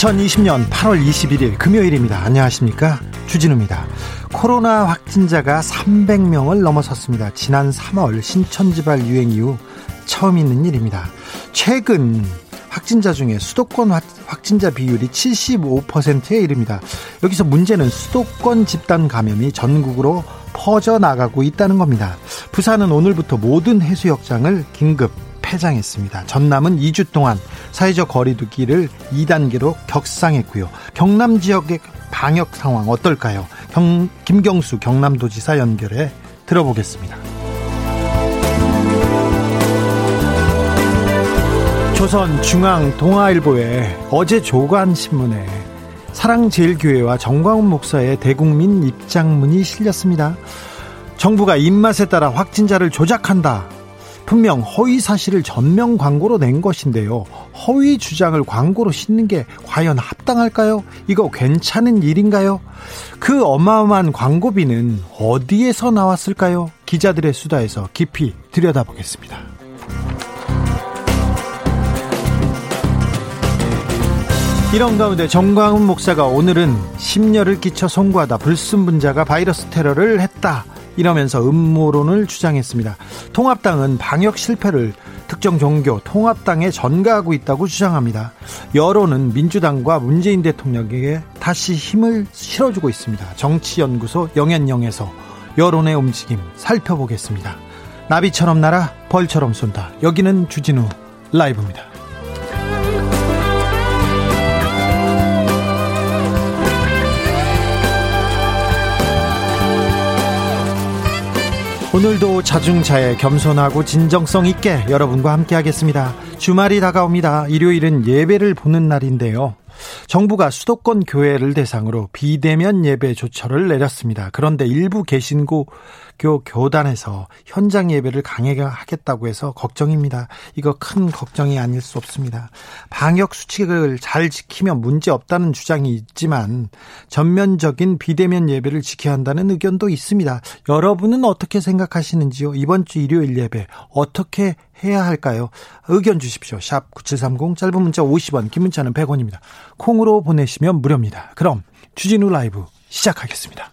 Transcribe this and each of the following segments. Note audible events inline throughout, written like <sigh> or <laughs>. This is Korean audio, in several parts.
2020년 8월 21일 금요일입니다. 안녕하십니까? 주진우입니다. 코로나 확진자가 300명을 넘어섰습니다. 지난 3월 신천지발 유행 이후 처음 있는 일입니다. 최근 확진자 중에 수도권 확진자 비율이 75%에 이릅니다. 여기서 문제는 수도권 집단 감염이 전국으로 퍼져나가고 있다는 겁니다. 부산은 오늘부터 모든 해수욕장을 긴급 폐장했습니다. 전남은 2주 동안 사회적 거리두기를 2단계로 격상했고요. 경남 지역의 방역 상황 어떨까요? 경, 김경수 경남도지사 연결해 들어보겠습니다. 조선 중앙 동아일보에 어제 조간 신문에 사랑제일교회와 정광훈 목사의 대국민 입장문이 실렸습니다. 정부가 입맛에 따라 확진자를 조작한다. 분명 허위 사실을 전면 광고로 낸 것인데요. 허위 주장을 광고로 싣는 게 과연 합당할까요? 이거 괜찮은 일인가요? 그 어마어마한 광고비는 어디에서 나왔을까요? 기자들의 수다에서 깊이 들여다보겠습니다. 이런 가운데 정광훈 목사가 오늘은 심려를 끼쳐 송구하다 불순분자가 바이러스 테러를 했다. 이러면서 음모론을 주장했습니다. 통합당은 방역 실패를 특정 종교 통합당에 전가하고 있다고 주장합니다. 여론은 민주당과 문재인 대통령에게 다시 힘을 실어주고 있습니다. 정치연구소 영앤영에서 여론의 움직임 살펴보겠습니다. 나비처럼 날아 벌처럼 쏜다. 여기는 주진우 라이브입니다. 오늘도 자중차에 겸손하고 진정성 있게 여러분과 함께 하겠습니다. 주말이 다가옵니다. 일요일은 예배를 보는 날인데요. 정부가 수도권 교회를 대상으로 비대면 예배 조처를 내렸습니다. 그런데 일부 개신 교 교단에서 현장 예배를 강하게 하겠다고 해서 걱정입니다. 이거 큰 걱정이 아닐 수 없습니다. 방역 수칙을 잘 지키면 문제 없다는 주장이 있지만 전면적인 비대면 예배를 지켜야 한다는 의견도 있습니다. 여러분은 어떻게 생각하시는지요? 이번 주 일요일 예배 어떻게 해야 할까요? 의견 주십시오. 샵 9730 짧은 문자 50원, 긴 문자는 100원입니다. 콩으로 보내시면 무료입니다. 그럼 주진우 라이브 시작하겠습니다.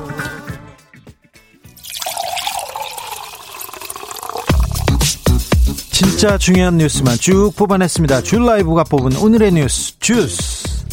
진짜 중요한 뉴스만 쭉 뽑아냈습니다. 줄 라이브가 뽑은 오늘의 뉴스 주스.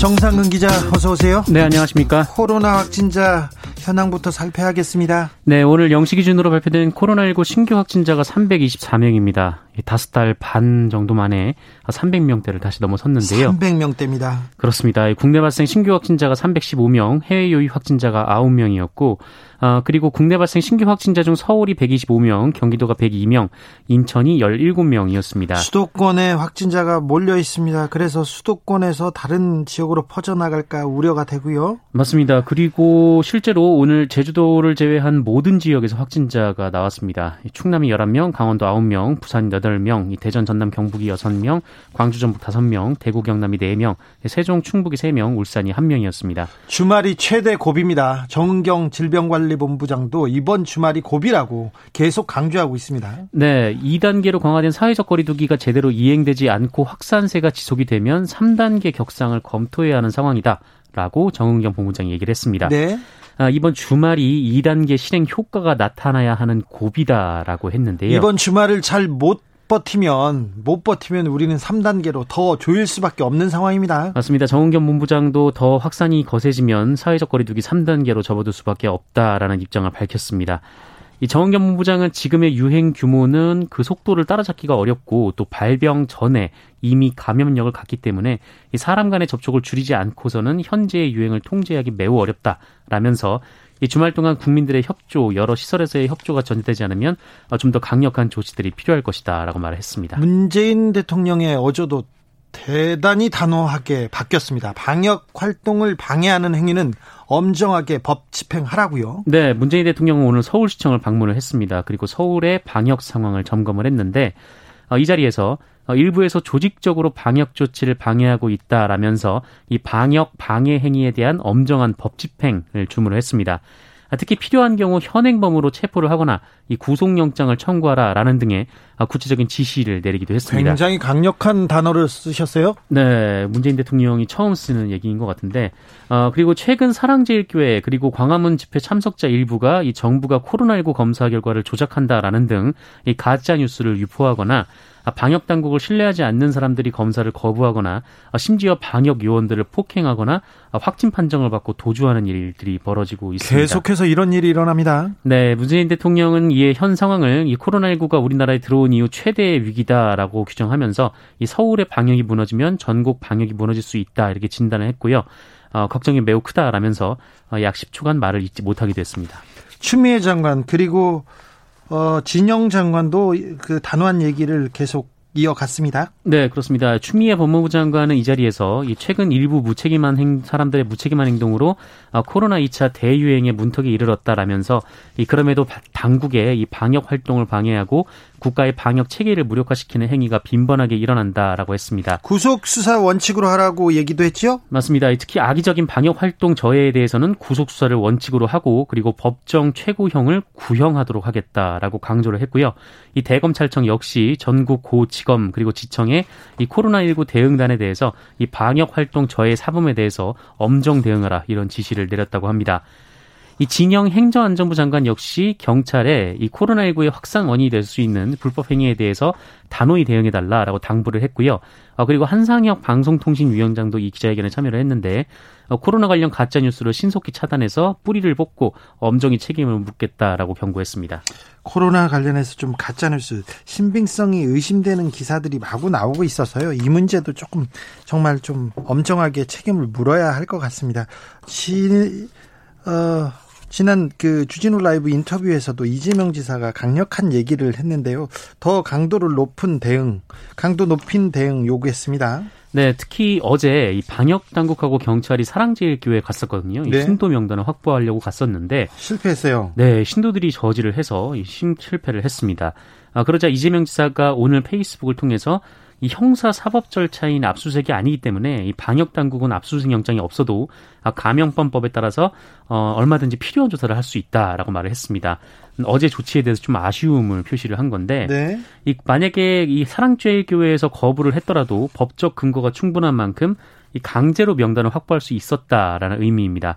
정상근 기자 어서 오세요. 네 안녕하십니까. 코로나 확진자 현황부터 살펴야겠습니다. 네, 오늘 0시 기준으로 발표된 코로나19 신규 확진자가 324명입니다. 다섯 달 반 정도 만에 300명대를 다시 넘어섰는데요. 300명대입니다. 그렇습니다. 국내 발생 신규 확진자가 315명, 해외 유입 확진자가 9명이었고 어, 그리고 국내 발생 신규 확진자 중 서울이 125명, 경기도가 102명, 인천이 17명이었습니다. 수도권에 확진자가 몰려 있습니다. 그래서 수도권에서 다른 지역으로 퍼져나갈까 우려가 되고요. 맞습니다. 그리고 실제로 오늘 제주도를 제외한 모든 지역에서 확진자가 나왔습니다. 충남이 11명, 강원도 9명, 부산 8명, 대전, 전남, 경북이 6명, 광주, 전북 5명, 대구, 경남이 4명, 세종, 충북이 3명, 울산이 1명이었습니다. 주말이 최대 고비입니다. 정은경 질병관리 질병관리본부장도 이번 주말이 고비라고 계속 강조하고 있습니다. 네, 2단계로 강화된 사회적 거리두기가 제대로 이행되지 않고 확산세가 지속이 되면 3단계 격상을 검토해야 하는 상황이다. 라고 정은경 본부장이 얘기를 했습니다. 네. 아, 이번 주말이 2단계 실행 효과가 나타나야 하는 고비다라고 했는데요. 이번 주말을 잘 못 버티면 못 버티면 우리는 3단계로 더 조일 수밖에 없는 상황입니다. 맞습니다. 정은경 본부장도 더 확산이 거세지면 사회적 거리두기 3단계로 접어들 수밖에 없다라는 입장을 밝혔습니다. 이 정은경 본부장은 지금의 유행 규모는 그 속도를 따라잡기가 어렵고 또 발병 전에 이미 감염력을 갖기 때문에 이 사람 간의 접촉을 줄이지 않고서는 현재의 유행을 통제하기 매우 어렵다라면서 이 주말 동안 국민들의 협조, 여러 시설에서의 협조가 전제되지 않으면 좀 더 강력한 조치들이 필요할 것이다라고 말을 했습니다. 문재인 대통령의 어조도 대단히 단호하게 바뀌었습니다. 방역 활동을 방해하는 행위는 엄정하게 법 집행하라고요. 네, 문재인 대통령은 오늘 서울시청을 방문을 했습니다. 그리고 서울의 방역 상황을 점검을 했는데 어, 이 자리에서 어, 일부에서 조직적으로 방역 조치를 방해하고 있다라면서 이 방역 방해 행위에 대한 엄정한 법 집행을 주문을 했습니다. 아, 특히 필요한 경우 현행범으로 체포를 하거나 이 구속영장을 청구하라라는 등의 아, 구체적인 지시를 내리기도 했습니다. 굉장히 강력한 단어를 쓰셨어요? 네, 문재인 대통령이 처음 쓰는 얘기인 것 같은데, 어, 그리고 최근 사랑제일교회 그리고 광화문 집회 참석자 일부가 이 정부가 코로나19 검사 결과를 조작한다라는 등 이 가짜 뉴스를 유포하거나 아, 방역 당국을 신뢰하지 않는 사람들이 검사를 거부하거나 아, 심지어 방역 요원들을 폭행하거나 아, 확진 판정을 받고 도주하는 일들이 벌어지고 있습니다. 계속해서 이런 일이 일어납니다. 네, 문재인 대통령은 이에 현 상황을 이 코로나19가 우리나라에 들어온 이후 최대의 위기다라고 규정하면서 이 서울의 방역이 무너지면 전국 방역이 무너질 수 있다 이렇게 진단을 했고요. 어, 걱정이 매우 크다라면서 어, 약 10초간 말을 잊지 못하기도 했습니다. 추미애 장관 그리고 어, 진영 장관도 그 단호한 얘기를 계속 이어갔습니다. 네, 그렇습니다. 추미애 법무부 장관은 이 자리에서 최근 일부 무책임한 행, 사람들의 무책임한 행동으로 아, 코로나 2차 대유행의 문턱에 이르렀다라면서 그럼에도 당국의 이 방역 활동을 방해하고 국가의 방역 체계를 무력화시키는 행위가 빈번하게 일어난다라고 했습니다. 구속 수사 원칙으로 하라고 얘기도 했죠? 맞습니다. 특히 악의적인 방역 활동 저해에 대해서는 구속 수사를 원칙으로 하고 그리고 법정 최고형을 구형하도록 하겠다라고 강조를 했고요. 이 대검찰청 역시 전국 고지검 그리고 지청에 이 코로나19 대응단에 대해서 이 방역 활동 저해 사범에 대해서 엄정 대응하라 이런 지시를 내렸다고 합니다. 이 진영 행정안전부 장관 역시 경찰에 이 코로나19의 확산 원인이 될 수 있는 불법 행위에 대해서 단호히 대응해 달라라고 당부를 했고요. 어, 그리고 한상혁 방송통신위원장도 이 기자회견에 참여를 했는데 어, 코로나 관련 가짜 뉴스를 신속히 차단해서 뿌리를 뽑고 엄정히 책임을 묻겠다라고 경고했습니다. 코로나 관련해서 좀 가짜 뉴스 신빙성이 의심되는 기사들이 마구 나오고 있어서요. 이 문제도 조금 정말 좀 엄정하게 책임을 물어야 할 것 같습니다. 시, 어, 지난 그 주진우 라이브 인터뷰에서도 이재명 지사가 강력한 얘기를 했는데요. 더 강도를 높은 대응, 강도 높인 대응 요구했습니다. 네, 특히 어제 이 방역 당국하고 경찰이 사랑제일교회 갔었거든요. 네. 이 신도 명단을 확보하려고 갔었는데 실패했어요. 네, 신도들이 저지를 해서 이 실패를 했습니다. 아, 그러자 이재명 지사가 오늘 페이스북을 통해서 이 형사 사법 절차인 압수수색이 아니기 때문에 이 방역 당국은 압수수색 영장이 없어도 아, 감염법법에 따라서 어 얼마든지 필요한 조사를 할 수 있다라고 말을 했습니다. 어제 조치에 대해서 좀 아쉬움을 표시를 한 건데 네. 이 만약에 이 사랑제일교회에서 거부를 했더라도 법적 근거가 충분한 만큼 이 강제로 명단을 확보할 수 있었다라는 의미입니다.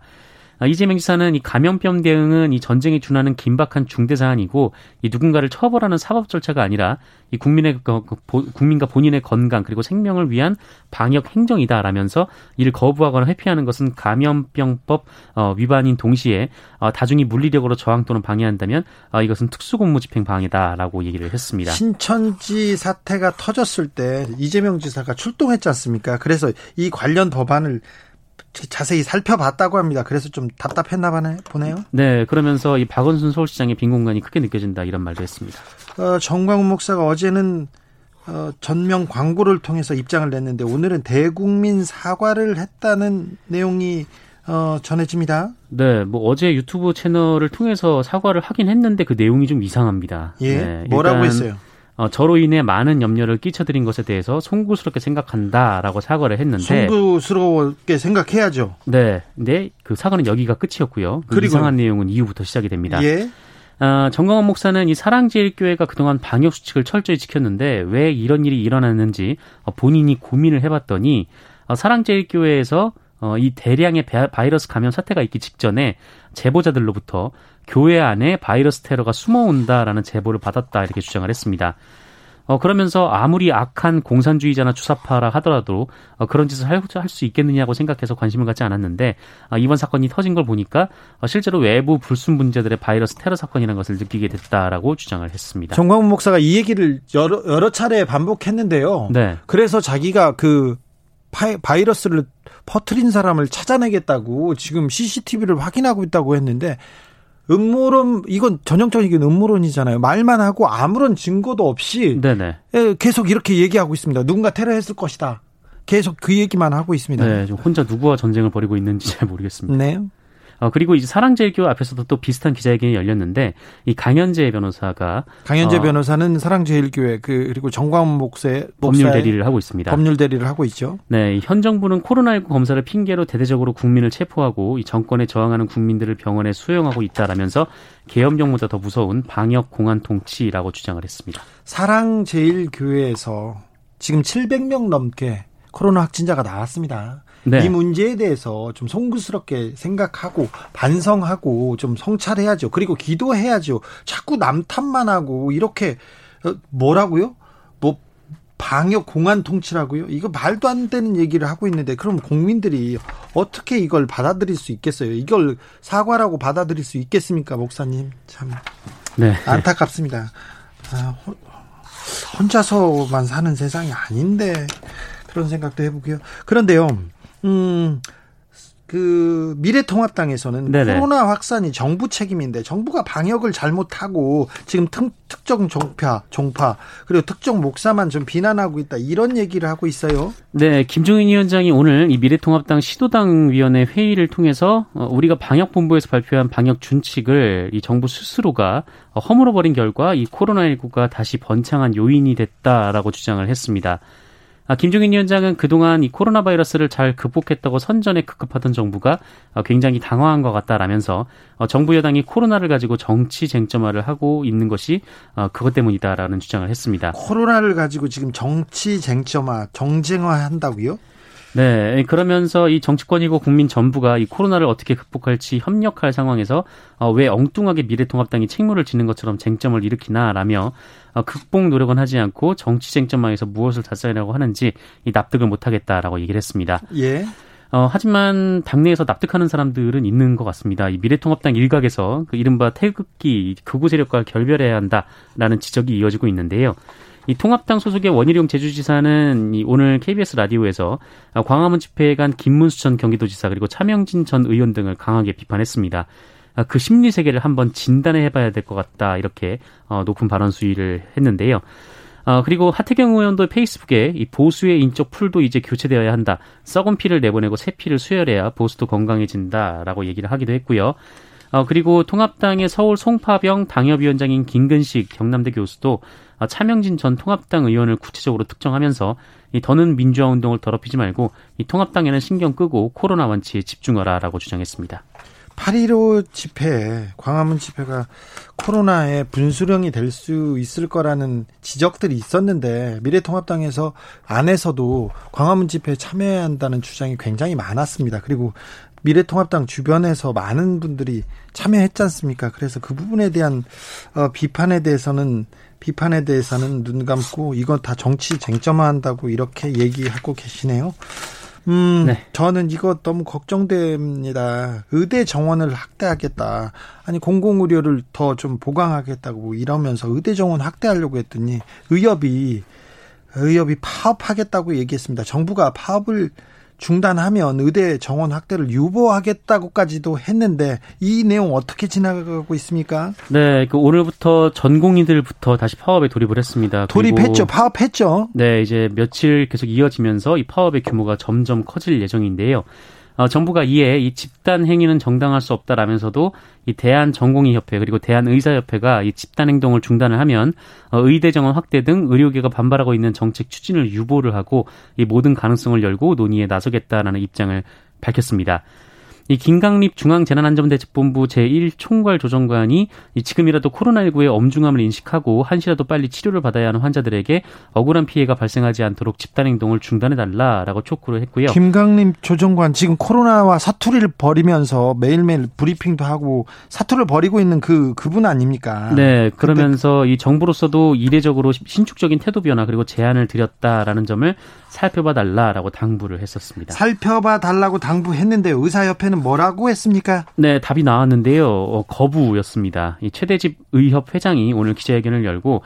아, 이재명 지사는 이 감염병 대응은 이 전쟁에 준하는 긴박한 중대 사안이고 이 누군가를 처벌하는 사법 절차가 아니라 이 국민의 그, 국민과 본인의 건강 그리고 생명을 위한 방역 행정이다라면서 이를 거부하거나 회피하는 것은 감염병법 어, 위반인 동시에 어, 다중이 물리력으로 저항 또는 방해한다면 어, 이것은 특수공무집행 방해다라고 얘기를 했습니다. 신천지 사태가 터졌을 때 이재명 지사가 출동했지 않습니까? 그래서 이 관련 법안을 자세히 살펴봤다고 합니다. 그래서 좀 답답했나 보네요. 네, 그러면서 이 박원순 서울시장의 빈 공간이 크게 느껴진다 이런 말도 했습니다. 어, 정광훈 목사가 어제는 어, 전면 광고를 통해서 입장을 냈는데 오늘은 대국민 사과를 했다는 내용이 어, 전해집니다. 네, 뭐 어제 유튜브 채널을 통해서 사과를 하긴 했는데 그 내용이 좀 이상합니다. 예, 네, 뭐라고 했어요? 어, 저로 인해 많은 염려를 끼쳐드린 것에 대해서 송구스럽게 생각한다라고 사과를 했는데 송구스럽게 생각해야죠. 네, 근데 그 사과는 여기가 끝이었고요. 그 이상한 내용은 이후부터 시작이 됩니다. 예. 어, 정광원 목사는 이 사랑제일교회가 그동안 방역 수칙을 철저히 지켰는데 왜 이런 일이 일어났는지 어, 본인이 고민을 해봤더니 어, 사랑제일교회에서 어, 이 대량의 바이러스 감염 사태가 있기 직전에 제보자들로부터 교회 안에 바이러스 테러가 숨어온다라는 제보를 받았다 이렇게 주장을 했습니다. 어, 그러면서 아무리 악한 공산주의자나 주사파라 하더라도 어, 그런 짓을 할 수 있겠느냐고 생각해서 관심을 갖지 않았는데 어, 이번 사건이 터진 걸 보니까 어, 실제로 외부 불순 분자들의 바이러스 테러 사건이라는 것을 느끼게 됐다라고 주장을 했습니다. 정광훈 목사가 이 얘기를 여러, 여러 차례 반복했는데요. 네. 그래서 자기가 그 바이러스를 퍼트린 사람을 찾아내겠다고 지금 CCTV를 확인하고 있다고 했는데 음모론 이건 전형적인 음모론이잖아요. 말만 하고 아무런 증거도 없이 네네. 예, 계속 이렇게 얘기하고 있습니다. 누군가 테러했을 것이다. 계속 그 얘기만 하고 있습니다. 네, 좀 혼자 누구와 전쟁을 벌이고 있는지 잘 모르겠습니다. 네. 어, 그리고 이제 사랑제일교 앞에서도 또 비슷한 기자회견이 열렸는데 이 강현재 변호사가 강현재 어, 변호사는 사랑제일교회 그 그리고 정광훈 목사의 법률 대리를 하고 있습니다. 법률 대리를 하고 있죠. 네, 현 정부는 코로나19 검사를 핑계로 대대적으로 국민을 체포하고 이 정권에 저항하는 국민들을 병원에 수용하고 있다라면서 계엄령보다 더 무서운 방역 공안 통치라고 주장을 했습니다. 사랑제일교회에서 지금 700명 넘게 코로나 확진자가 나왔습니다. 네. 이 문제에 대해서 좀 송구스럽게 생각하고 반성하고 좀 성찰해야죠. 그리고 기도해야죠. 자꾸 남 탓만 하고 이렇게 어, 뭐라고요? 뭐 방역 공안 통치라고요? 이거 말도 안 되는 얘기를 하고 있는데 그럼 국민들이 어떻게 이걸 받아들일 수 있겠어요? 이걸 사과라고 받아들일 수 있겠습니까, 목사님? 참 네. 안타깝습니다. 아, 혼자서만 사는 세상이 아닌데 그런 생각도 해보고요. 그런데요. 음, 그 미래통합당에서는 네네. 코로나 확산이 정부 책임인데 정부가 방역을 잘못하고 지금 특, 특정 종파, 종파 그리고 특정 목사만 좀 비난하고 있다 이런 얘기를 하고 있어요. 네, 김종인 위원장이 오늘 이 미래통합당 시도당 위원회 회의를 통해서 어, 우리가 방역 본부에서 발표한 방역 준칙을 이 정부 스스로가 허물어버린 결과 이 코로나19가 다시 번창한 요인이 됐다라고 주장을 했습니다. 아, 김종인 위원장은 그동안 이 코로나 바이러스를 잘 극복했다고 선전에 급급하던 정부가 어, 굉장히 당황한 것 같다라면서 어, 정부 여당이 코로나를 가지고 정치 쟁점화를 하고 있는 것이 어, 그것 때문이다라는 주장을 했습니다. 코로나를 가지고 지금 정치 쟁점화, 정쟁화 한다고요? 네, 그러면서 이 정치권이고 국민 전부가 이 코로나를 어떻게 극복할지 협력할 상황에서 어, 왜 엉뚱하게 미래통합당이 책무를 지는 것처럼 쟁점을 일으키나라며 어, 극복 노력은 하지 않고 정치 쟁점망에서 무엇을 다싸려고 하는지 이 납득을 못하겠다라고 얘기를 했습니다. 예. 어, 하지만 당내에서 납득하는 사람들은 있는 것 같습니다. 이 미래통합당 일각에서 그 이른바 태극기 극우 세력과 결별해야 한다라는 지적이 이어지고 있는데요. 이 통합당 소속의 원희룡 제주지사는 이 오늘 KBS 라디오에서 광화문 집회에 간 김문수 전 경기도지사 그리고 차명진 전 의원 등을 강하게 비판했습니다. 그 심리 세계를 한번 진단해 해봐야 될 것 같다 이렇게 어, 높은 발언 수위를 했는데요. 어, 그리고 하태경 의원도 페이스북에 이 보수의 인적 풀도 이제 교체되어야 한다. 썩은 피를 내보내고 새 피를 수혈해야 보수도 건강해진다라고 얘기를 하기도 했고요. 어, 그리고 통합당의 서울 송파병 당협위원장인 김근식 경남대 교수도 어, 차명진 전 통합당 의원을 구체적으로 특정하면서 이 더는 민주화 운동을 더럽히지 말고 이 통합당에는 신경 끄고 코로나 완치에 집중하라라고 주장했습니다. 8.15 집회, 광화문 집회가 코로나의 분수령이 될 수 있을 거라는 지적들이 있었는데 미래통합당에서 안에서도 광화문 집회에 참여해야 한다는 주장이 굉장히 많았습니다. 그리고 미래통합당 주변에서 많은 분들이 참여했지 않습니까? 그래서 그 부분에 대한 어, 비판에 대해서는 비판에 대해서는 눈 감고 이건 다 정치 쟁점화한다고 이렇게 얘기하고 계시네요. 음, 네. 저는 이거 너무 걱정됩니다. 의대 정원을 확대하겠다. 아니, 공공의료를 더 좀 보강하겠다고 이러면서 의대 정원 확대하려고 했더니 의협이, 의협이 파업하겠다고 얘기했습니다. 정부가 파업을 중단하면 의대 정원 확대를 유보하겠다고까지도 했는데 이 내용 어떻게 지나가고 있습니까? 네, 그 오늘부터 전공의들부터 다시 파업에 돌입을 했습니다. 돌입했죠. 파업했죠. 네, 이제 며칠 계속 이어지면서 이 파업의 규모가 점점 커질 예정인데요. 어, 정부가 이에 이 집단 행위는 정당할 수 없다라면서도 이 대한 전공의 협회 그리고 대한 의사협회가 이 집단 행동을 중단을 하면 어, 의대 정원 확대 등 의료계가 반발하고 있는 정책 추진을 유보를 하고 이 모든 가능성을 열고 논의에 나서겠다라는 입장을 밝혔습니다. 이 김강립 중앙재난안전대책본부 제1총괄 조정관이 이 지금이라도 코로나19의 엄중함을 인식하고 한시라도 빨리 치료를 받아야 하는 환자들에게 억울한 피해가 발생하지 않도록 집단 행동을 중단해 달라라고 촉구를 했고요. 김강립 조정관 지금 코로나와 사투리를 벌이면서 매일매일 브리핑도 하고 사투를 벌이고 있는 그 그분 아닙니까? 네, 그러면서 이 정부로서도 이례적으로 신축적인 태도 변화 그리고 제안을 드렸다라는 점을 살펴봐 달라라고 당부를 했었습니다. 살펴봐 달라고 당부했는데 의사협회는 뭐라고 했습니까? 네, 답이 나왔는데요. 어, 거부였습니다. 이 최대집 의협 회장이 오늘 기자회견을 열고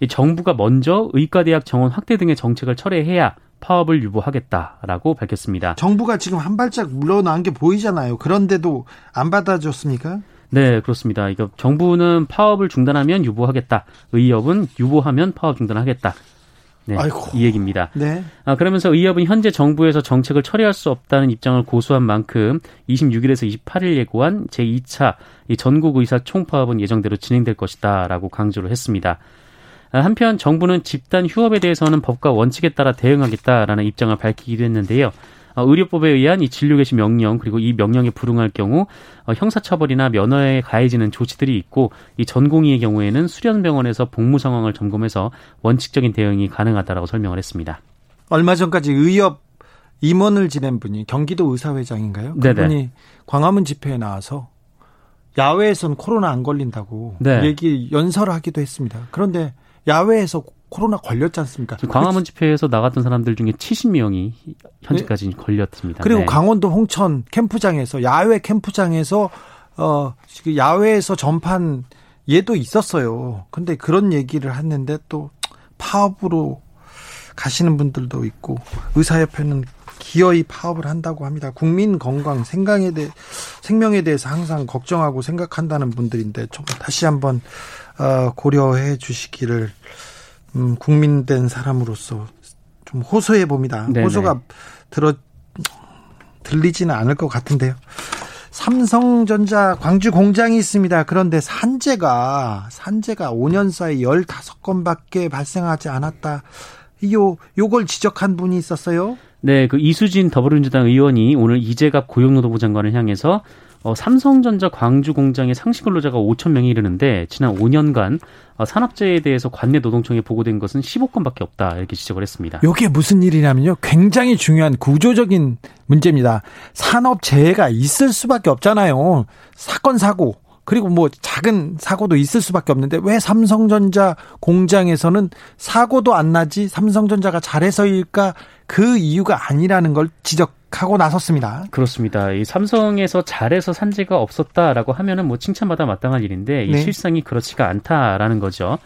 이 정부가 먼저 의과대학 정원 확대 등의 정책을 철회해야 파업을 유보하겠다라고 밝혔습니다. 정부가 지금 한 발짝 물러난 게 보이잖아요. 그런데도 안 받아줬습니까? 네, 그렇습니다. 이거 정부는 파업을 중단하면 유보하겠다. 의협은 유보하면 파업 중단하겠다. 네, 아이고. 이 얘기입니다. 네. 아, 그러면서 의협은 현재 정부에서 정책을 처리할 수 없다는 입장을 고수한 만큼 26일에서 28일 예고한 제2차 전국 의사 총파업은 예정대로 진행될 것이다라고 강조를 했습니다. 아, 한편 정부는 집단 휴업에 대해서는 법과 원칙에 따라 대응하겠다라는 입장을 밝히기도 했는데요. 어, 의료법에 의한 이 진료 개시 명령 그리고 이 명령에 불응할 경우 어, 형사처벌이나 면허에 가해지는 조치들이 있고 이 전공의의 경우에는 수련병원에서 복무 상황을 점검해서 원칙적인 대응이 가능하다라고 설명을 했습니다. 얼마 전까지 의협 임원을 지낸 분이 경기도 의사회장인가요? 그분이 네네. 광화문 집회에 나와서 야외에선 코로나 안 걸린다고 네. 얘기 연설하기도 했습니다. 그런데 야외에서 코로나 걸렸지 않습니까? 광화문 집회에서 나갔던 사람들 중에 70명이 현재까지 네. 걸렸습니다. 그리고 네. 강원도 홍천 캠프장에서 야외 캠프장에서 어 야외에서 전판 얘도 있었어요. 근데 그런 얘기를 했는데 또 파업으로 가시는 분들도 있고 의사협회는 기어이 파업을 한다고 합니다. 국민 건강, 생강에 대해 생명에 대해서 항상 걱정하고 생각한다는 분들인데 좀 다시 한번 어, 고려해 주시기를 음, 국민된 사람으로서 좀 호소해 봅니다. 네네. 호소가 들어 들리지는 않을 것 같은데요. 삼성전자 광주 공장이 있습니다. 그런데 산재가 산재가 5년 사이 15건밖에 발생하지 않았다. 요 요걸 지적한 분이 있었어요. 네, 그 이수진 더불어민주당 의원이 오늘 이재갑 고용노동부 장관을 향해서 어, 삼성전자 광주 공장의 상시 근로자가 5천 명이 이르는데 지난 5년간 어, 산업재해에 대해서 관내 노동청에 보고된 것은 15건밖에 없다 이렇게 지적을 했습니다. 이게 무슨 일이냐면요, 굉장히 중요한 구조적인 문제입니다. 산업재해가 있을 수밖에 없잖아요. 사건 사고 그리고 뭐 작은 사고도 있을 수밖에 없는데 왜 삼성전자 공장에서는 사고도 안 나지 삼성전자가 잘해서일까 그 이유가 아니라는 걸 지적. 하고 나섰습니다. 그렇습니다. 이 삼성에서 잘해서 산재가 없었다라고 하면은 뭐 칭찬받아 마땅할 일인데 이 네. 실상이 그렇지가 않다라는 거죠.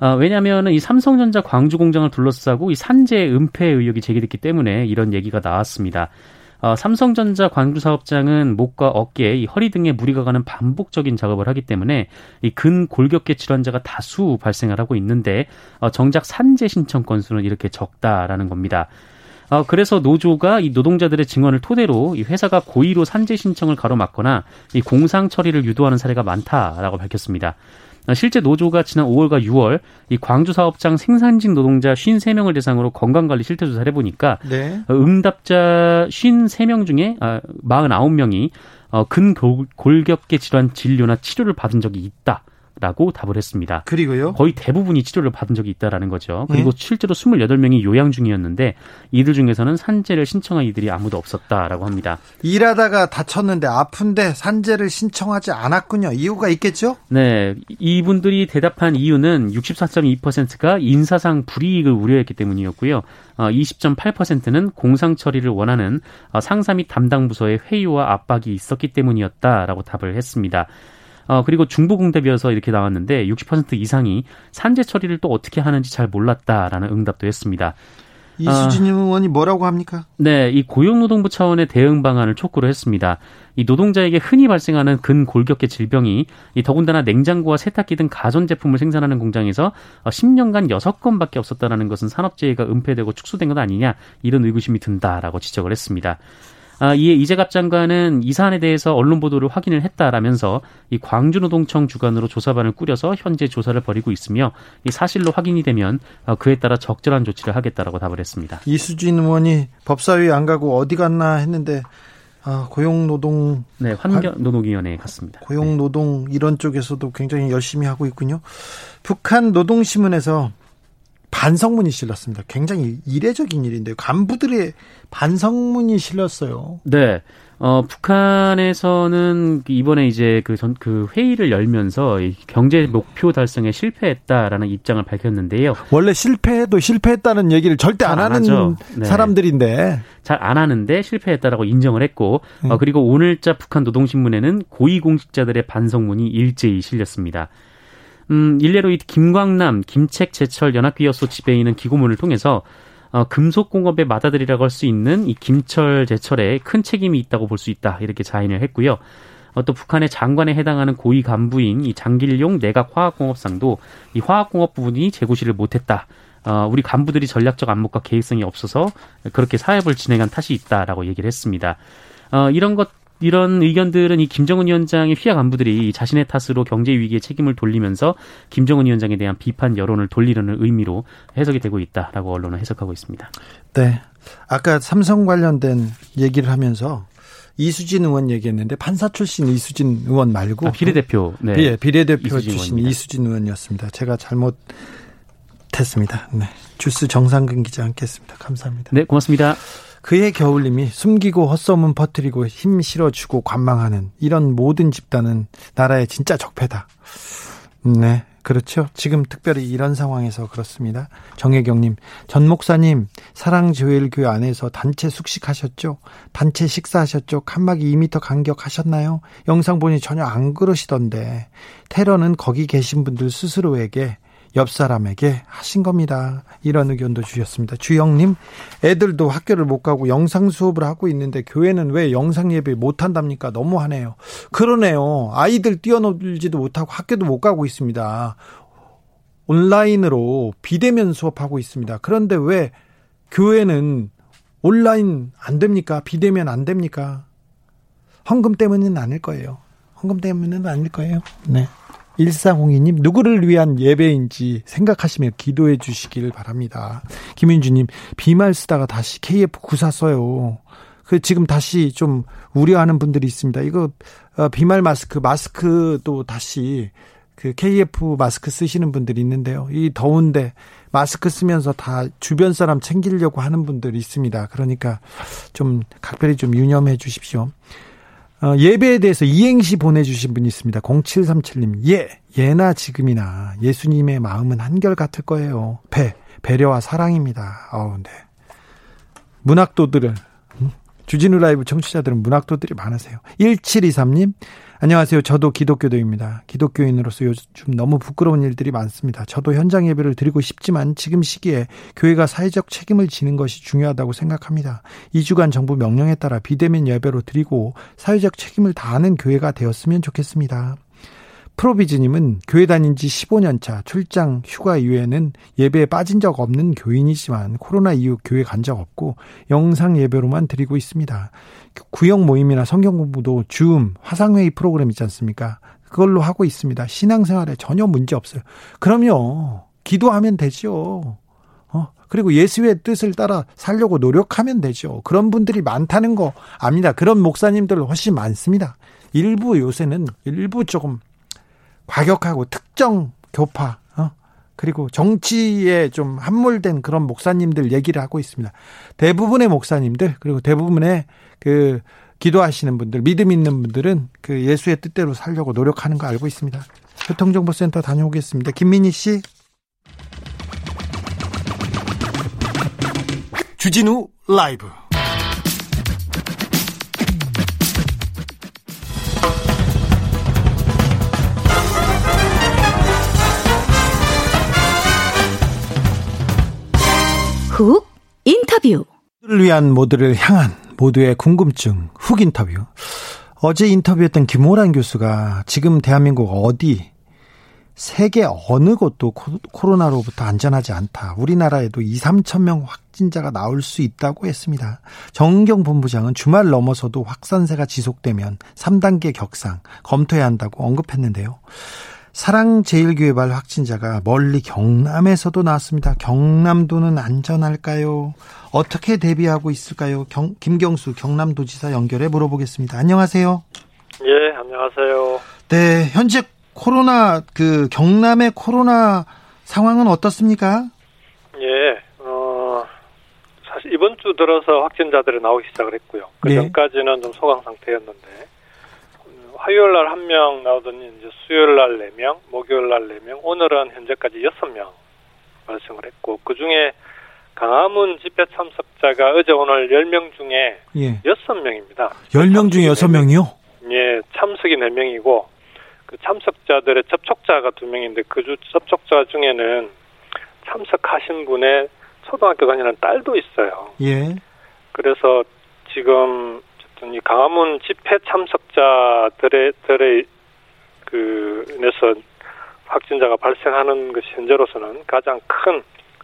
어, 왜냐하면 이 삼성전자 광주 공장을 둘러싸고 이 산재 은폐 의혹이 제기됐기 때문에 이런 얘기가 나왔습니다. 어, 삼성전자 광주 사업장은 목과 어깨, 이 허리 등에 무리가 가는 반복적인 작업을 하기 때문에 이 근골격계 질환자가 다수 발생을 하고 있는데 어, 정작 산재 신청 건수는 이렇게 적다라는 겁니다. 어, 그래서 노조가 이 노동자들의 증언을 토대로 이 회사가 고의로 산재 신청을 가로막거나 이 공상 처리를 유도하는 사례가 많다라고 밝혔습니다. 어, 실제 노조가 지난 5월과 6월 이 광주 사업장 생산직 노동자 53명을 대상으로 건강관리 실태 조사를 해보니까 네. 어, 응답자 53명 중에 아, 49명이 어, 근골격계 질환 진료나 치료를 받은 적이 있다. 라고 답을 했습니다. 그리고요? 거의 대부분이 치료를 받은 적이 있다라는 거죠. 그리고 네. 실제로 28명이 요양 중이었는데 이들 중에서는 산재를 신청한 이들이 아무도 없었다라고 합니다. 일하다가 다쳤는데 아픈데 산재를 신청하지 않았군요. 이유가 있겠죠? 네. 이분들이 대답한 이유는 64.2%가 인사상 불이익을 우려했기 때문이었고요. 20.8%는 어, 공상 처리를 원하는 어, 상사 및 담당 부서의 회유와 압박이 있었기 때문이었다라고 답을 했습니다. 어, 그리고 중부공대비어서 이렇게 나왔는데 60% 이상이 산재 처리를 또 어떻게 하는지 잘 몰랐다라는 응답도 했습니다. 이수진 어, 의원이 뭐라고 합니까? 네, 이 고용노동부 차원의 대응 방안을 촉구를 했습니다. 이 노동자에게 흔히 발생하는 근골격계 질병이 이 더군다나 냉장고와 세탁기 등 가전제품을 생산하는 공장에서 10년간 6건밖에 없었다는 것은 산업재해가 은폐되고 축소된 것 아니냐 이런 의구심이 든다라고 지적을 했습니다. 아, 이에 이재갑 장관은 이 사안에 대해서 언론 보도를 확인을 했다라면서 이 광주노동청 주관으로 조사반을 꾸려서 현재 조사를 벌이고 있으며 이 사실로 확인이 되면 어, 그에 따라 적절한 조치를 하겠다라고 답을 했습니다. 이수진 의원이 법사위 안 가고 어디 갔나 했는데 아, 고용노동 네 환경 노동위원회에 갔습니다. 고용노동 이런 쪽에서도 굉장히 열심히 하고 있군요. 북한 노동신문에서 반성문이 실렸습니다. 굉장히 이례적인 일인데요. 간부들의 반성문이 실렸어요. 네. 어, 북한에서는 이번에 이제 그 전, 그 회의를 열면서 경제 목표 달성에 실패했다라는 입장을 밝혔는데요. 원래 실패해도 실패했다는 얘기를 절대 안 하는 네. 사람들인데. 잘 안 하는데 실패했다라고 인정을 했고, 음. 어, 그리고 오늘자 북한 노동신문에는 고위공직자들의 반성문이 일제히 실렸습니다. 음, 일례로 이 김광남, 김책 제철 연합기업소 지배인은 기고문을 통해서 어, 금속 공업의 맏아들이라고 할 수 있는 이 김철 제철에 큰 책임이 있다고 볼 수 있다 이렇게 자인을 했고요. 어, 또 북한의 장관에 해당하는 고위 간부인 이 장길용 내각 화학공업상도 이 화학공업 부분이 재고시를 못했다. 어, 우리 간부들이 전략적 안목과 계획성이 없어서 그렇게 사업을 진행한 탓이 있다라고 얘기를 했습니다. 어, 이런 것 이런 의견들은 이 김정은 위원장의 휘하 간부들이 자신의 탓으로 경제 위기에 책임을 돌리면서 김정은 위원장에 대한 비판 여론을 돌리려는 의미로 해석이 되고 있다라고 언론은 해석하고 있습니다. 네. 아까 삼성 관련된 얘기를 하면서 이수진 의원 얘기했는데 판사 출신 이수진 의원 말고 아, 비례대표 네. 예, 비례대표 이수진 출신 의원입니다. 이수진 의원이었습니다. 제가 잘못 했습니다. 네. 주스 정상근 기자 함께했습니다. 감사합니다. 네, 고맙습니다. 그의 겨울님이 숨기고 헛소문 퍼뜨리고 힘 실어주고 관망하는 이런 모든 집단은 나라의 진짜 적폐다. 네. 그렇죠. 지금 특별히 이런 상황에서 그렇습니다. 정혜경님, 전 목사님, 사랑조엘교회 안에서 단체 숙식하셨죠? 단체 식사하셨죠? 칸막이 2미터 간격하셨나요? 영상 보니 전혀 안 그러시던데, 테러는 거기 계신 분들 스스로에게 옆 사람에게 하신 겁니다. 이런 의견도 주셨습니다. 주영님, 애들도 학교를 못 가고 영상 수업을 하고 있는데 교회는 왜 영상 예배 못 한답니까? 너무하네요. 그러네요. 아이들 뛰어놀지도 못하고 학교도 못 가고 있습니다. 온라인으로 비대면 수업하고 있습니다. 그런데 왜 교회는 온라인 안 됩니까? 비대면 안 됩니까? 헌금 때문은 아닐 거예요. 헌금 때문은 아닐 거예요. 네. 1402님, 누구를 위한 예배인지 생각하시며 기도해 주시길 바랍니다. 김윤주님, 비말 쓰다가 다시 KF94 써요. 그 지금 다시 좀 우려하는 분들이 있습니다. 이거 어, 비말 마스크, 마스크도 다시 그 KF 마스크 쓰시는 분들이 있는데요. 이 더운데 마스크 쓰면서 다 주변 사람 챙기려고 하는 분들이 있습니다. 그러니까 좀 각별히 좀 유념해 주십시오. 어, 예배에 대해서 이행시 보내주신 분이 있습니다. 0737님, 예, 예나 지금이나 예수님의 마음은 한결 같을 거예요. 배, 배려와 사랑입니다. 어우, 네. 문학도들을, 음, 주진우 라이브 청취자들은 문학도들이 많으세요. 1723님, 안녕하세요. 저도 기독교도입니다. 기독교인으로서 요즘 너무 부끄러운 일들이 많습니다. 저도 현장 예배를 드리고 싶지만 지금 시기에 교회가 사회적 책임을 지는 것이 중요하다고 생각합니다. 2주간 정부 명령에 따라 비대면 예배로 드리고 사회적 책임을 다하는 교회가 되었으면 좋겠습니다. 프로비즈님은 교회 다닌 지 15년 차 출장 휴가 이후에는 예배에 빠진 적 없는 교인이지만 코로나 이후 교회 간 적 없고 영상 예배로만 드리고 있습니다. 구역 모임이나 성경 공부도 줌, 화상회의 프로그램 있지 않습니까? 그걸로 하고 있습니다. 신앙생활에 전혀 문제 없어요. 그럼요. 기도하면 되죠. 어? 그리고 예수의 뜻을 따라 살려고 노력하면 되죠. 그런 분들이 많다는 거 압니다. 그런 목사님들 훨씬 많습니다. 일부 요새는 일부 조금 과격하고 특정 교파 어? 그리고 정치에 좀 함몰된 그런 목사님들 얘기를 하고 있습니다. 대부분의 목사님들 그리고 대부분의 그 기도하시는 분들 믿음 있는 분들은 그 예수의 뜻대로 살려고 노력하는 거 알고 있습니다. 교통정보센터 다녀오겠습니다. 김민희 씨. 주진우 라이브 훅 인터뷰. 를 위한 모두를 향한 모두의 궁금증 훅 인터뷰. 어제 인터뷰했던 김호란 교수가 지금 대한민국 어디 세계 어느 곳도 코로나로부터 안전하지 않다. 우리나라에도 2, 3천 명 확진자가 나올 수 있다고 했습니다. 정경 본부장은 주말 넘어서도 확산세가 지속되면 3단계 격상 검토해야 한다고 언급했는데요. 사랑제일교회 발 확진자가 멀리 경남에서도 나왔습니다. 경남도는 안전할까요? 어떻게 대비하고 있을까요? 경, 김경수 경남도지사 연결해 물어보겠습니다. 안녕하세요. 예, 안녕하세요. 네, 현재 코로나 그 경남의 코로나 상황은 어떻습니까? 예, 어 사실 이번 주 들어서 확진자들이 나오기 시작을 했고요. 그 네. 전까지는 좀 소강 상태였는데 음, 화요일 날 한 명 나오더니 이제 수요일 날 네 명, 목요일 날 네 명, 오늘은 현재까지 여섯 명 발생을 했고 그 중에 강화문 집회 참석자가 어제 오늘 10명 중에 예. 6명입니다. 10명 중에 6명이요? 예, 참석이 4명이고 그 참석자들의 접촉자가 2명인데 그 주 접촉자 중에는 참석하신 분의 초등학교 다니는 딸도 있어요. 예. 그래서 지금 어쨌든 이 강화문 집회 참석자들의 들의 그 인해서 확진자가 발생하는 것이 현재로서는 가장 큰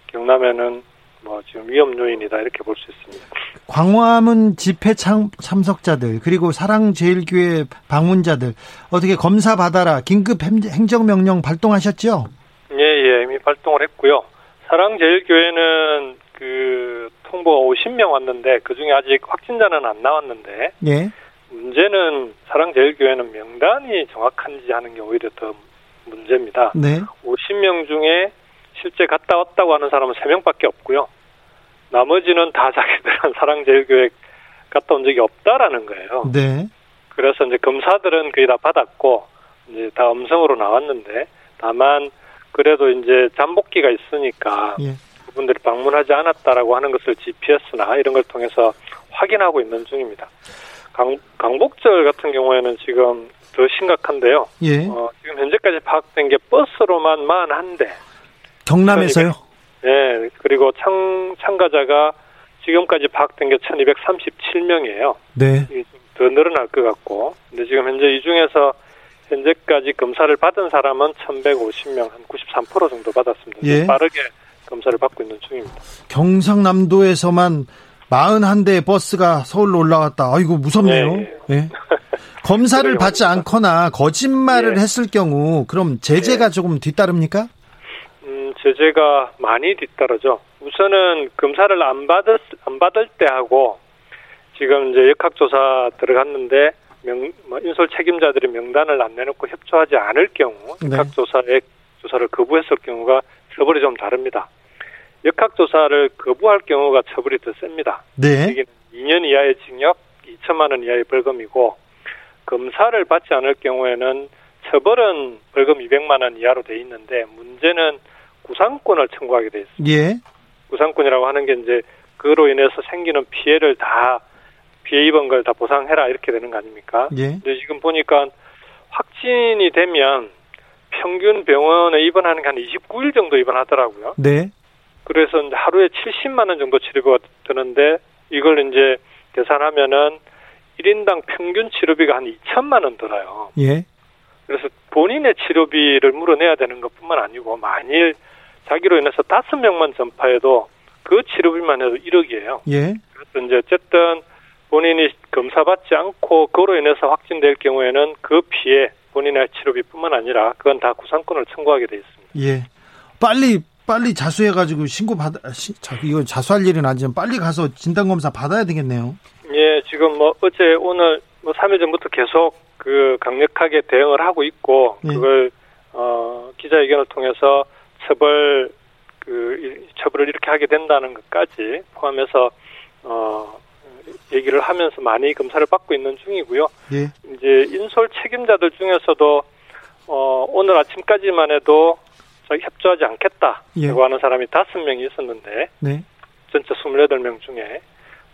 경남에는 뭐 지금 위험 요인이다 이렇게 볼 수 있습니다. 광화문 집회 참, 참석자들 그리고 사랑제일교회 방문자들 어떻게 검사 받아라 긴급 행- 행정명령 발동하셨죠? 예, 예, 이미 발동을 했고요. 사랑제일교회는 그 통보가 50명 왔는데 그 중에 아직 확진자는 안 나왔는데 예. 문제는 사랑제일교회는 명단이 정확한지 하는 게 오히려 더 문제입니다. 네. 50명 중에 실제 갔다 왔다고 하는 사람은 3명밖에 없고요. 나머지는 다 자기들은 <laughs> 사랑제일교회 갔다 온 적이 없다라는 거예요. 네. 그래서 이제 검사들은 거의 다 받았고 이제 다 음성으로 나왔는데 다만 그래도 이제 잠복기가 있으니까 예. 그분들이 방문하지 않았다라고 하는 것을 GPS나 이런 걸 통해서 확인하고 있는 중입니다. 강, 강복절 같은 경우에는 지금 더 심각한데요. 예. 어, 지금 현재까지 파악된 게 버스로만 41대. 경남에서요? 예, 그리고 참, 참가자가 지금까지 파악된 게 1237명이에요. 네. 더 늘어날 것 같고. 근데 지금 현재 이 중에서 현재까지 검사를 받은 사람은 1150명, 한 93% 정도 받았습니다. 예. 빠르게 검사를 받고 있는 중입니다. 경상남도에서만 41대 버스가 서울로 올라왔다. 아이고 무섭네요. 예, 예. 검사를 받지. 않거나 거짓말을 예. 했을 경우 그럼 제재가 조금 뒤따릅니까? 음, 제재가 많이 뒤따르죠. 우선은 검사를 안 받을, 안 받을 때 하고 지금 이제 역학조사 들어갔는데 명, 뭐 인솔 책임자들이 명단을 안 내놓고 협조하지 않을 경우 네. 역학조사에 조사를 거부했을 경우가 처벌이 좀 다릅니다. 역학조사를 거부할 경우가 처벌이 더 셉니다. 네. 이게 2년 이하의 징역, 2천만 원 이하의 벌금이고 검사를 받지 않을 경우에는 처벌은 벌금 200만 원 이하로 돼 있는데 문제는 구상권을 청구하게 돼 있습니다. 예. 구상권이라고 하는 게 이제 그로 인해서 생기는 피해를 다 피해 입은 걸 다 보상해라 이렇게 되는 거 아닙니까? 예. 근데 지금 보니까 확진이 되면 평균 병원에 입원하는 게 한 29일 정도 입원하더라고요. 네. 그래서 하루에 70만 원 정도 치료비가 드는데 이걸 이제 계산하면은 1인당 평균 치료비가 한 2천만 원 들어요. 예. 그래서 본인의 치료비를 물어내야 되는 것뿐만 아니고 만일 자기로 인해서 다섯 명만 전파해도 그 치료비만 해도 1억이에요. 예. 그래서 이제 어쨌든 본인이 검사받지 않고 그로 인해서 확진될 경우에는 그 피해 본인의 치료비뿐만 아니라 그건 다 구상권을 청구하게 돼 있습니다. 예. 빨리 빨리 자수해 가지고 신고 받아 이거 자수할 일은 아니지만 빨리 가서 진단 검사 받아야 되겠네요. 예, 지금 뭐 어제 오늘 뭐 3일 전부터 계속 그 강력하게 대응을 하고 있고 예. 그걸 어 기자회견을 통해서 처벌 그 이- 처벌을 이렇게 하게 된다는 것까지 포함해서 어 얘기를 하면서 많이 검사를 받고 있는 중이고요. 예. 이제 인솔 책임자들 중에서도 어 오늘 아침까지만 해도 자기 협조하지 않겠다라고 예. 하는 사람이 다섯 명이 있었는데 네. 전체 28명 중에.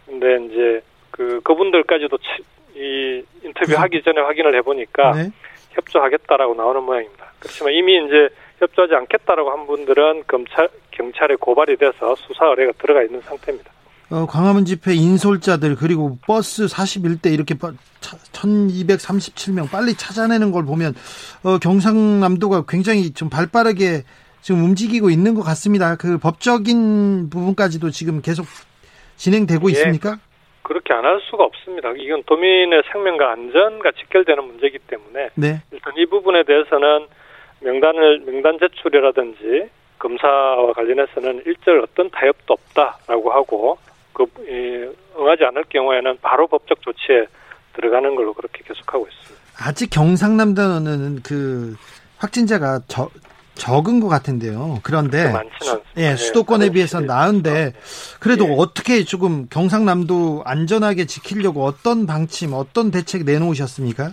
근데 이제 그 그분들까지도 치- 이 인터뷰 하기 전에 확인을 해 보니까 네. 협조하겠다라고 나오는 모양입니다. 그렇지만 이미 이제 협조하지 않겠다라고 한 분들은 검찰 경찰에 고발이 돼서 수사 의뢰가 들어가 있는 상태입니다. 어, 광화문 집회 인솔자들 그리고 버스 41대 이렇게 1237명 빨리 찾아내는 걸 보면 어, 경상남도가 굉장히 좀 발빠르게 지금 움직이고 있는 것 같습니다. 그 법적인 부분까지도 지금 계속 진행되고 예. 있습니까? 그렇게 안 할 수가 없습니다. 이건 도민의 생명과 안전과 직결되는 문제이기 때문에 네. 일단 이 부분에 대해서는 명단을 명단 제출이라든지 검사와 관련해서는 일절 어떤 타협도 없다라고 하고 그 이, 응하지 않을 경우에는 바로 법적 조치에 들어가는 걸로 그렇게 계속하고 있습니다. 아직 경상남도는 그 확진자가 저, 적은 것 같은데요. 그런데 예, 수도권에 비해서 나은데 그래도 예. 어떻게 조금 경상남도 안전하게 지키려고 어떤 방침, 어떤 대책 내놓으셨습니까?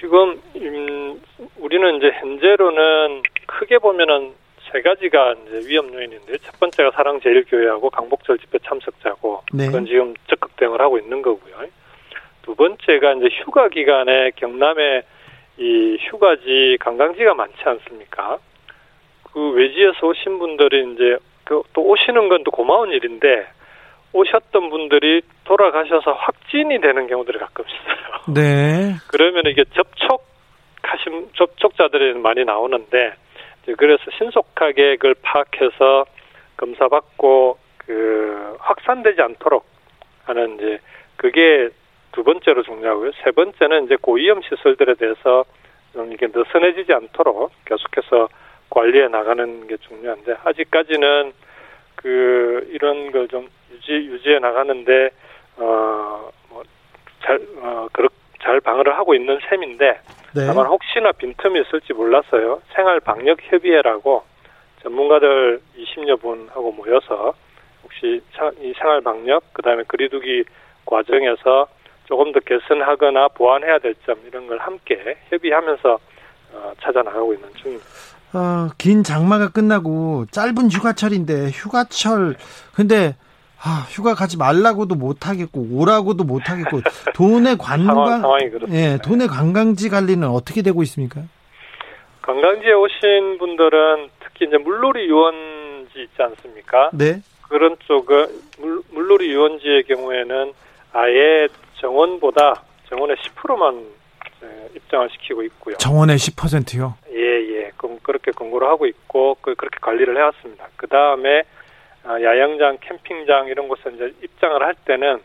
지금 음, 우리는 이제 현재로는 크게 보면은 세 가지가 이제 위험 요인인데 첫 번째가 사랑제일교회하고 강복절 집회 참석자고 네. 그건 지금 적극 대응을 하고 있는 거고요. 두 번째가 이제 휴가 기간에 경남에 이 휴가지 관광지가 많지 않습니까? 그 외지에서 오신 분들이 이제 그 또 오시는 건 또 고마운 일인데 오셨던 분들이 돌아가셔서 확진이 되는 경우들이 가끔 있어요. 네. <laughs> 그러면 이게 접촉하신 접촉자들이 많이 나오는데 그래서 신속하게 그걸 파악해서 검사 받고 그 확산되지 않도록 하는 이제 그게 두 번째로 중요하고요. 세 번째는 이제 고위험 시설들에 대해서 좀 이게 느슨해지지 않도록 계속해서 관리해 나가는 게 중요한데 아직까지는 그 이런 걸 좀 유지 유지해 나가는데 어뭐잘어 그렇 잘 방어를 하고 있는 셈인데 네. 다만 혹시나 빈틈이 있을지 몰라서요. 생활 방역 협의회라고 전문가들 20여 분하고 모여서 혹시 차- 이 생활 방역 그다음에 거리두기 과정에서 조금 더 개선하거나 보완해야 될 점 이런 걸 함께 협의하면서 어, 찾아 나가고 있는 중입니다. 어, 긴 장마가 끝나고 짧은 휴가철인데 휴가철 근데 아, 휴가 가지 말라고도 못 하겠고 오라고도 못 하겠고 <laughs> 돈의 상황, 관광 그렇습니다. 예, 돈의 관광지 관리는 어떻게 되고 있습니까? 관광지에 오신 분들은 특히 이제 물놀이 유원지 있지 않습니까? 네. 그런 쪽은 물, 물놀이 유원지의 경우에는 아예 정원보다 정원의 10%만 입장을 시키고 있고요. 정원의 10%요. 예, 예. 그럼 그렇게 권고를 하고 있고 그- 그렇게 관리를 해왔습니다. 그 다음에 야영장, 캠핑장 이런 곳에 이제 입장을 할 때는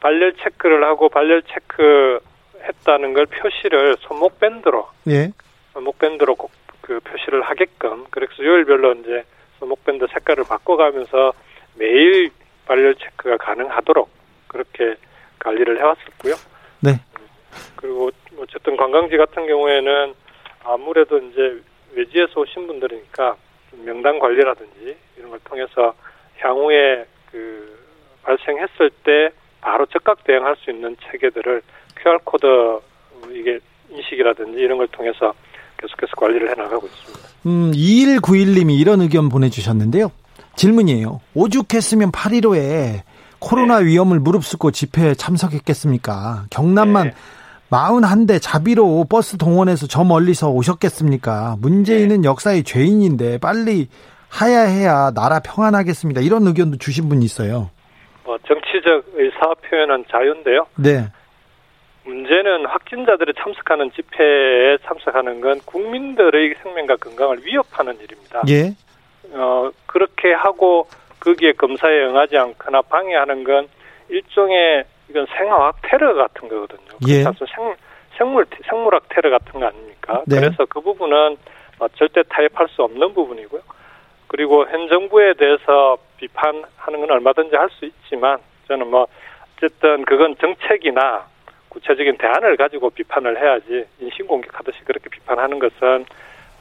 발열 체크를 하고 발열 체크 했다는 걸 표시를 손목 밴드로 예. 손목 밴드로 꼭 그 표시를 하게끔 그래서 요일별로 이제 손목 밴드 색깔을 바꿔가면서 매일 발열 체크가 가능하도록 그렇게 관리를 해왔었고요. 네. 그리고 어쨌든 관광지 같은 경우에는 아무래도 이제 외지에서 오신 분들이니까 명단 관리라든지 이런 걸 통해서 향후에 그 발생했을 때 바로 즉각 대응할 수 있는 체계들을 QR 코드 이게 인식이라든지 이런 걸 통해서 계속해서 관리를 해 나가고 있습니다. 음, 2191님이 이런 의견 보내 주셨는데요. 질문이에요. 오죽했으면 8.15에 코로나 위험을 무릅쓰고 집회에 참석했겠습니까? 경남만 네. 41대 자비로 버스 동원해서 저 멀리서 오셨겠습니까? 문재인은 역사의 죄인인데 빨리 하야해야 나라 평안하겠습니다. 이런 의견도 주신 분이 있어요. 뭐 정치적 의사 표현은 자유인데요. 네. 문제는 확진자들이 참석하는 집회에 참석하는 건 국민들의 생명과 건강을 위협하는 일입니다. 예. 어, 그렇게 하고 거기에 검사에 응하지 않거나 방해하는 건 일종의 이건 생화학 테러 같은 거거든요. 예. 생, 생물, 생물학 테러 같은 거 아닙니까? 네. 그래서 그 부분은 어, 절대 타협할 수 없는 부분이고요. 그리고 현 정부에 대해서 비판하는 건 얼마든지 할 수 있지만 저는 뭐 어쨌든 그건 정책이나 구체적인 대안을 가지고 비판을 해야지 인신공격하듯이 그렇게 비판하는 것은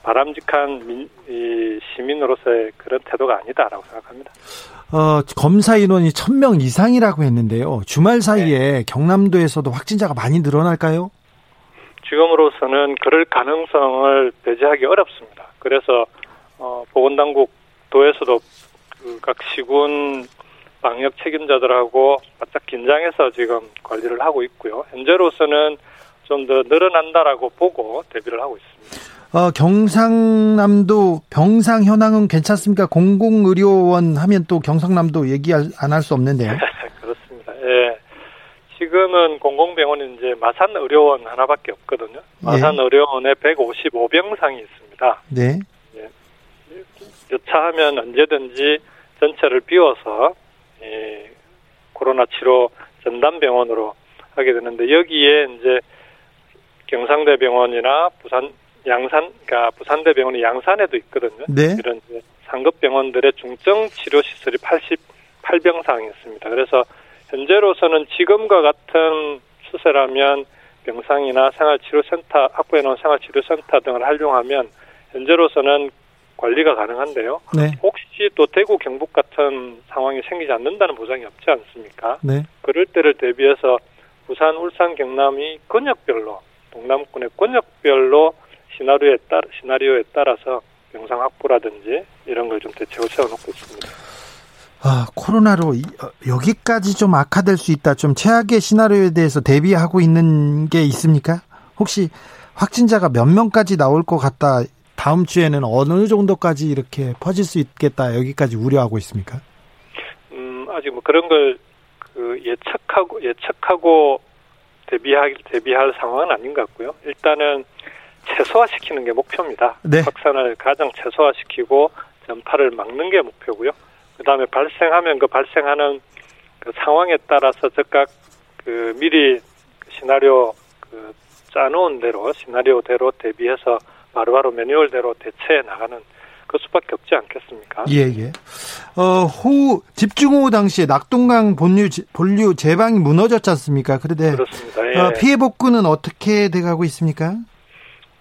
바람직한 민, 이 시민으로서의 그런 태도가 아니다라고 생각합니다. 어, 검사 인원이 1000명 이상이라고 했는데요. 주말 사이에 경남도에서도 확진자가 많이 늘어날까요? 지금으로서는 그럴 가능성을 배제하기 어렵습니다. 그래서 어, 보건당국 도에서도 그 각 시군 방역 책임자들하고 바짝 긴장해서 지금 관리를 하고 있고요. 현재로서는 좀 더 늘어난다라고 보고 대비를 하고 있습니다. 어, 경상남도 병상 현황은 괜찮습니까? 공공의료원 하면 또 경상남도 얘기 안 할 수 없는데요. <laughs> 그렇습니다. 예. 지금은 공공병원은 이제 마산 의료원 하나밖에 없거든요. 마산 의료원에 155병상이 있습니다. 네. 여차하면 언제든지 전체를 비워서 이 코로나 치료 전담병원으로 하게 되는데 여기에 이제 경상대병원이나 부산 양산, 그러니까 부산대병원이 양산에도 있거든요. 네. 이런 상급 병원들의 중증 치료 시설이 88병상이었습니다. 그래서 현재로서는 지금과 같은 추세라면 병상이나 생활치료센터 확보해 놓은 생활치료센터 등을 활용하면 현재로서는 관리가 가능한데요. 네. 혹시 또 대구 경북 같은 상황이 생기지 않는다는 보장이 없지 않습니까? 네. 그럴 때를 대비해서 부산, 울산, 경남이 권역별로 동남권의 권역별로 시나리오에 따라 시나리오에 따라서 병상 확보라든지 이런 걸 좀 대책을 세워놓고 있습니다. 아, 코로나로 이- 어, 여기까지 좀 악화될 수 있다. 좀 최악의 시나리오에 대해서 대비하고 있는 게 있습니까? 혹시 확진자가 몇 명까지 나올 것 같다. 다음 주에는 어느 정도까지 이렇게 퍼질 수 있겠다. 여기까지 우려하고 있습니까? 음, 아직 뭐 그런 걸 그 예측하고 예측하고 대비할 대비할 상황은 아닌 것 같고요. 일단은 최소화시키는 게 목표입니다. 네. 확산을 가장 최소화시키고 전파를 막는 게 목표고요. 그다음에 발생하면 그 발생하는 그 상황에 따라서 즉각 그 미리 그 시나리오 그 짜놓은 대로 시나리오대로 대비해서 바로바로 매뉴얼대로 대처해 나가는 그 수밖에 없지 않겠습니까? 예, 예. 어, 호우, 집중호우 당시에 낙동강 본류, 본류 제방이 무너졌지 않습니까? 그런데 그렇습니다. 예. 어, 피해 복구는 어떻게 돼가고 있습니까?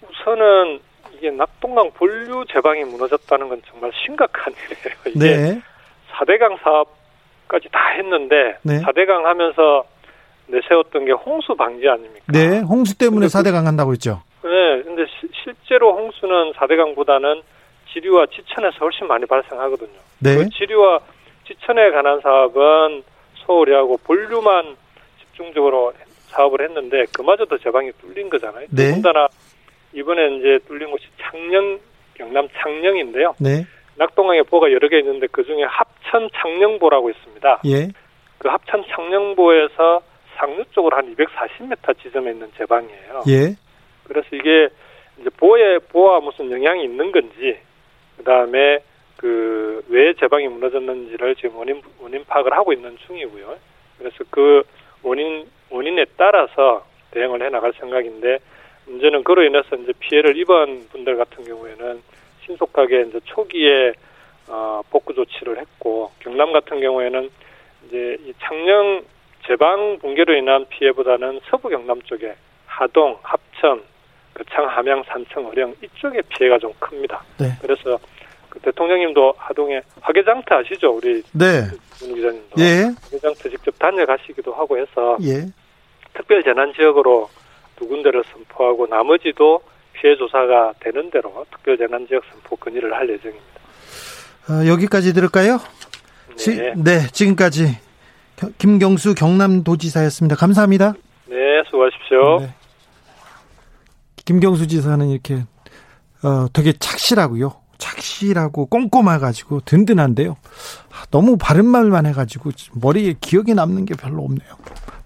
우선은 이게 낙동강 본류 제방이 무너졌다는 건 정말 심각한 <laughs> 일이에요. 네. 4대강 사업까지 다 했는데 네. 4대강 하면서 내세웠던 게 홍수 방지 아닙니까? 네. 홍수 때문에 근데 그- 4대강 한다고 했죠. 네, 근데 시- 실제로 홍수는 4대강보다는 지류와 지천에서 훨씬 많이 발생하거든요. 네. 그 지류와 지천에 관한 사업은 서울이 하고 본류만 집중적으로 사업을 했는데 그마저도 제방이 뚫린 거잖아요. 네. 더군다나 이번에 이제 뚫린 곳이 창녕 경남 창녕인데요. 네. 낙동강에 보가 여러 개 있는데 그 중에 합천 창녕보라고 있습니다. 예. 그 합천 창녕보에서 상류 쪽으로 한 240m 지점에 있는 제방이에요. 예. 그래서 이게 이제 보에 보와 무슨 영향이 있는 건지 그다음에 그 왜 제방이 무너졌는지를 지금 원인 원인 파악을 하고 있는 중이고요. 그래서 그 원인 원인에 따라서 대응을 해 나갈 생각인데 문제는 그로 인해서 이제 피해를 입은 분들 같은 경우에는 신속하게 이제 초기에 어, 복구 조치를 했고 경남 같은 경우에는 이제 이 창녕 제방 붕괴로 인한 피해보다는 서부 경남 쪽에 하동, 합천, 거창, 함양, 산청, 어령 이쪽에 피해가 좀 큽니다. 네. 그래서 그 대통령님도 하동에 화개장터 아시죠? 우리 네. 문 기자님도 예. 화개장터 직접 다녀가시기도 하고 해서 예. 특별 재난 지역으로 두 군데를 선포하고 나머지도 피해 조사가 되는 대로 특별 재난 지역 선포 건의를 할 예정입니다. 어, 여기까지 들을까요? 지, 네, 네. 지금까지 겨- 김경수 경남도지사였습니다. 감사합니다. 네 수고하십시오. 네. 김경수 지사는 이렇게 어, 되게 착실하고요. 착실하고 꼼꼼해가지고 든든한데요. 아, 너무 바른 말만 해가지고 머리에 기억에 남는 게 별로 없네요.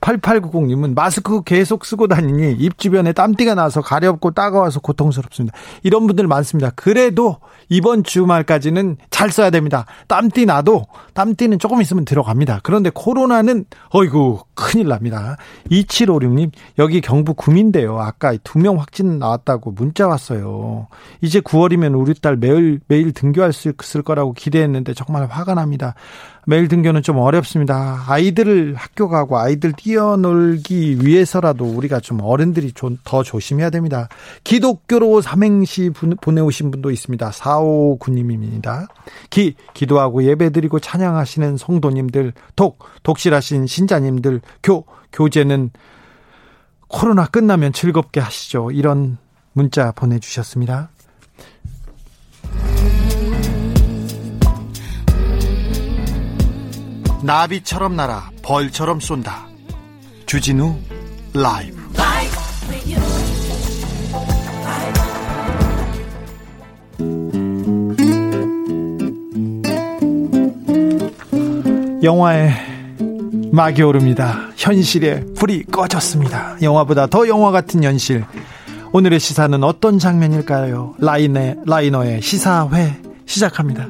8890님은 마스크 계속 쓰고 다니니 입 주변에 땀띠가 나서 가렵고 따가워서 고통스럽습니다. 이런 분들 많습니다. 그래도 이번 주말까지는 잘 써야 됩니다. 땀띠 나도 땀띠는 조금 있으면 들어갑니다. 그런데 코로나는 어이구 큰일 납니다. 2756님 여기 경북 구민데요. 아까 두 명 확진 나왔다고 문자 왔어요. 이제 9월이면 우리 딸 매일 매일 등교할 수 있을 거라고 기대했는데 정말 화가 납니다. 매일 등교는 좀 어렵습니다. 아이들을 학교 가고 아이들 뛰어놀기 위해서라도 우리가 좀 어른들이 좀 더 조심해야 됩니다. 기독교로 삼행시 보내오신 분도 있습니다. 459님입니다. 기, 기도하고 예배 드리고 찬양하시는 성도님들, 독, 독실하신 신자님들, 교, 교제는 코로나 끝나면 즐겁게 하시죠. 이런 문자 보내주셨습니다. 나비처럼 날아 벌처럼 쏜다. 주진우 라이브. 영화의 막이 오릅니다. 현실의 불이 꺼졌습니다. 영화보다 더 영화 같은 현실. 오늘의 시사는 어떤 장면일까요? 라이네, 라이너의 시사회 시작합니다.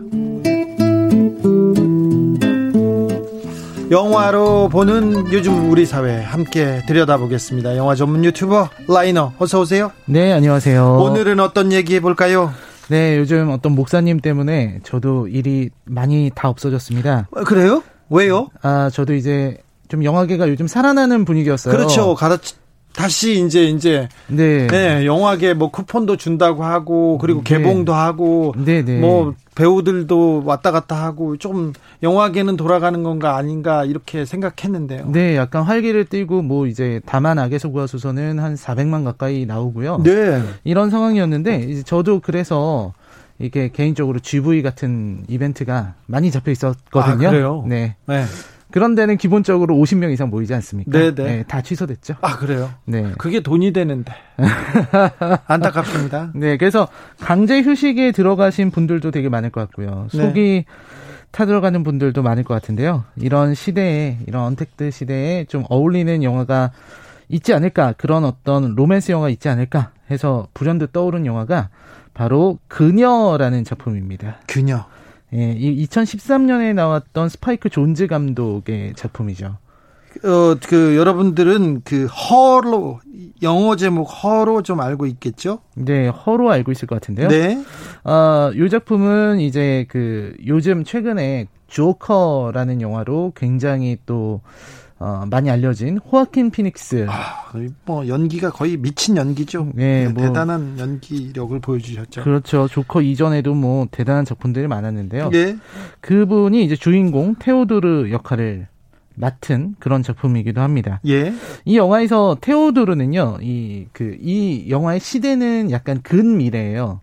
영화로 보는 요즘 우리 사회 함께 들여다보겠습니다. 영화 전문 유튜버 라이너 어서 오세요. 네, 안녕하세요. 오늘은 어떤 얘기 해 볼까요? 네, 요즘 어떤 목사님 때문에 저도 일이 많이 다 없어졌습니다. 어, 그래요? 왜요? 아, 저도 이제 좀 영화계가 요즘 살아나는 분위기였어요. 그렇죠. 가다 다시 이제 이제 네. 네, 영화계 뭐 쿠폰도 준다고 하고 그리고 네. 개봉도 하고 네, 네. 뭐 배우들도 왔다 갔다 하고 좀 영화계는 돌아가는 건가 아닌가 이렇게 생각했는데요. 네, 약간 활기를 띠고 뭐 이제 다만 악에서 구하소서는 한 400만 가까이 나오고요. 네. 이런 상황이었는데 이제 저도 그래서 이게 개인적으로 GV 같은 이벤트가 많이 잡혀 있었거든요. 아, 그래요? 네. 네. 그런 데는 기본적으로 50명 이상 모이지 않습니까? 네, 네. 다 취소됐죠. 아 그래요. 네. 그게 돈이 되는데 <laughs> 안타깝습니다. 네, 그래서 강제 휴식에 들어가신 분들도 되게 많을 것 같고요. 네. 속이 타들어가는 분들도 많을 것 같은데요. 이런 시대에, 이런 언택트 시대에 좀 어울리는 영화가 있지 않을까, 그런 어떤 로맨스 영화가 있지 않을까 해서 불현듯 떠오른 영화가 바로 그녀라는 작품입니다. 그녀. 예, 이 2013년에 나왔던 스파이크 존즈 감독의 작품이죠. 어, 그 여러분들은 그 Her로 영어 제목 허로 좀 알고 있겠죠? 네, 허로 알고 있을 것 같은데요. 네. 어, 이 작품은 이제 그 요즘 최근에 조커라는 영화로 굉장히 또 어, 많이 알려진 호아킨 피닉스. 아, 뭐 연기가 거의 미친 연기죠. 네, 뭐- 대단한 연기력을 보여주셨죠. 그렇죠. 조커 이전에도 뭐 대단한 작품들이 많았는데요. 예. 그분이 이제 주인공 테오도르 역할을 맡은 그런 작품이기도 합니다. 예. 이 영화에서 테오도르는요, 이, 그, 이 영화의 시대는 약간 근미래예요.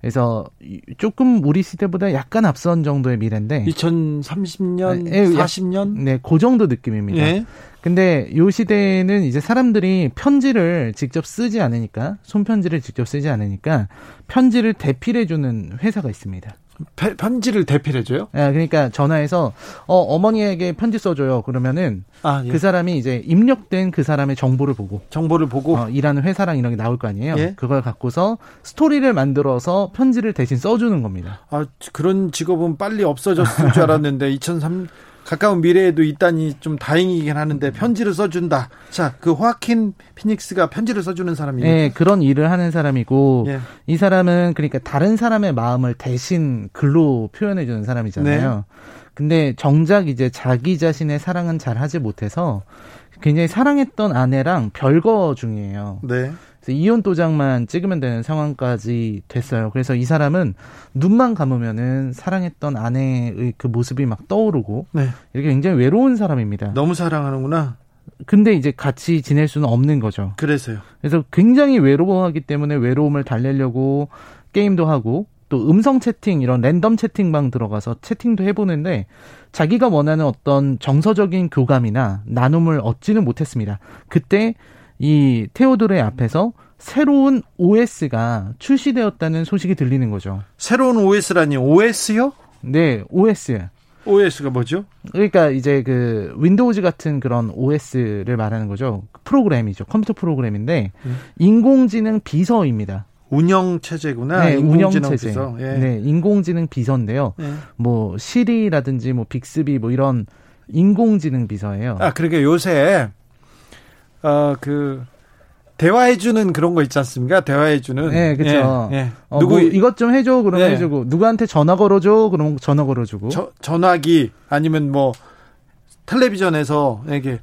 그래서 이- 조금 우리 시대보다 약간 앞선 정도의 미래인데, 2030년, 예, 약- 40년. 네, 그 정도 느낌입니다. 예. 근데 요 시대에는 이제 사람들이 편지를 직접 쓰지 않으니까 손편지를 직접 쓰지 않으니까 편지를 대필해 주는 회사가 있습니다. 페- 편지를 대필해줘요? 아, 그러니까 전화해서 어 어머니에게 편지 써줘요. 그러면은 아, 예. 그 사람이 이제 입력된 그 사람의 정보를 보고 정보를 보고. 어, 일하는 회사랑 이런 게 나올 거 아니에요. 예. 그걸 갖고서 스토리를 만들어서 편지를 대신 써주는 겁니다. 아, 그런 직업은 빨리 없어졌을 줄 알았는데 <laughs> 2003 가까운 미래에도 있다니 좀 다행이긴 하는데 편지를 써준다. 자, 그 호아킨 피닉스가 편지를 써주는 사람이에요. 예, 그런 일을 하는 사람이고 예. 이 사람은 그러니까 다른 사람의 마음을 대신 글로 표현해 주는 사람이잖아요. 네. 근데 정작 이제 자기 자신의 사랑은 잘 하지 못해서 굉장히 사랑했던 아내랑 별거 중이에요. 네. 그래서 이혼 도장만 찍으면 되는 상황까지 됐어요. 그래서 이 사람은 눈만 감으면은 사랑했던 아내의 그 모습이 막 떠오르고 네. 이렇게 굉장히 외로운 사람입니다. 너무 사랑하는구나. 근데 이제 같이 지낼 수는 없는 거죠. 그래서요. 그래서 굉장히 외로워하기 때문에 외로움을 달래려고 게임도 하고 또 음성 채팅 이런 랜덤 채팅방 들어가서 채팅도 해보는데 자기가 원하는 어떤 정서적인 교감이나 나눔을 얻지는 못했습니다. 그때 이 테오도르의 앞에서 새로운 OS가 출시되었다는 소식이 들리는 거죠. 새로운 OS라니 OS요? 네, OS. OS가 뭐죠? 그러니까 이제 그 Windows 같은 그런 OS를 말하는 거죠. 프로그램이죠. 컴퓨터 프로그램인데 음. 인공지능 비서입니다. 운영 체제구나. 네, 운영 인공지능 체제. 비서. 예. 네, 인공지능 비서인데요. 예. 뭐 시리라든지 뭐 빅스비 뭐 이런 인공지능 비서예요. 아, 그러니까 요새 어그 대화해주는 그런 거 있지 않습니까? 대화해주는. 네, 그쵸. 예, 예. 어, 누구 뭐 이것 좀 해줘 그러면 네. 해주고 누구한테 전화 걸어줘 그러면 전화 걸어주고. 저, 전화기 아니면 뭐 텔레비전에서 이게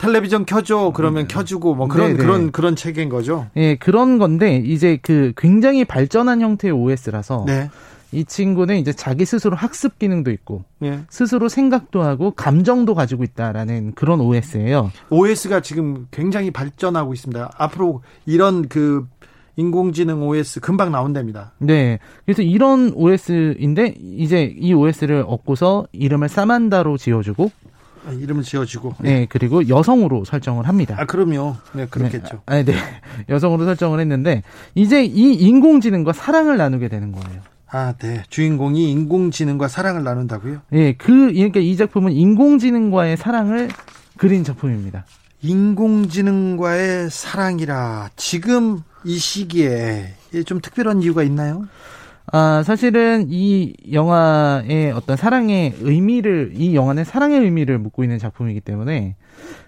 텔레비전 켜줘 그러면 켜주고 뭐 그런 네, 네. 그런 그런 체계인 거죠. 예, 그런 건데 이제 그 굉장히 발전한 형태의 OS라서 네. 이 친구는 이제 자기 스스로 학습 기능도 있고 예. 스스로 생각도 하고 감정도 가지고 있다라는 그런 OS예요. OS가 지금 굉장히 발전하고 있습니다. 앞으로 이런 그 인공지능 OS 금방 나온답니다. 네. 그래서 이런 OS인데 이제 이 OS를 얻고서 이름을 사만다로 지어주고 아, 이름을 지어주고. 네, 그리고 여성으로 설정을 합니다. 아 그럼요. 네 그렇겠죠. 네, 아, 네. <laughs> 여성으로 설정을 했는데 이제 이 인공지능과 사랑을 나누게 되는 거예요. 아 네. 주인공이 인공지능과 사랑을 나눈다고요? 예, 그 그러니까 이 작품은 인공지능과의 사랑을 그린 작품입니다. 인공지능과의 사랑이라 지금 이 시기에 좀 특별한 이유가 있나요? 아, 사실은 이 영화의 어떤 사랑의 의미를, 이 영화는 사랑의 의미를 묻고 있는 작품이기 때문에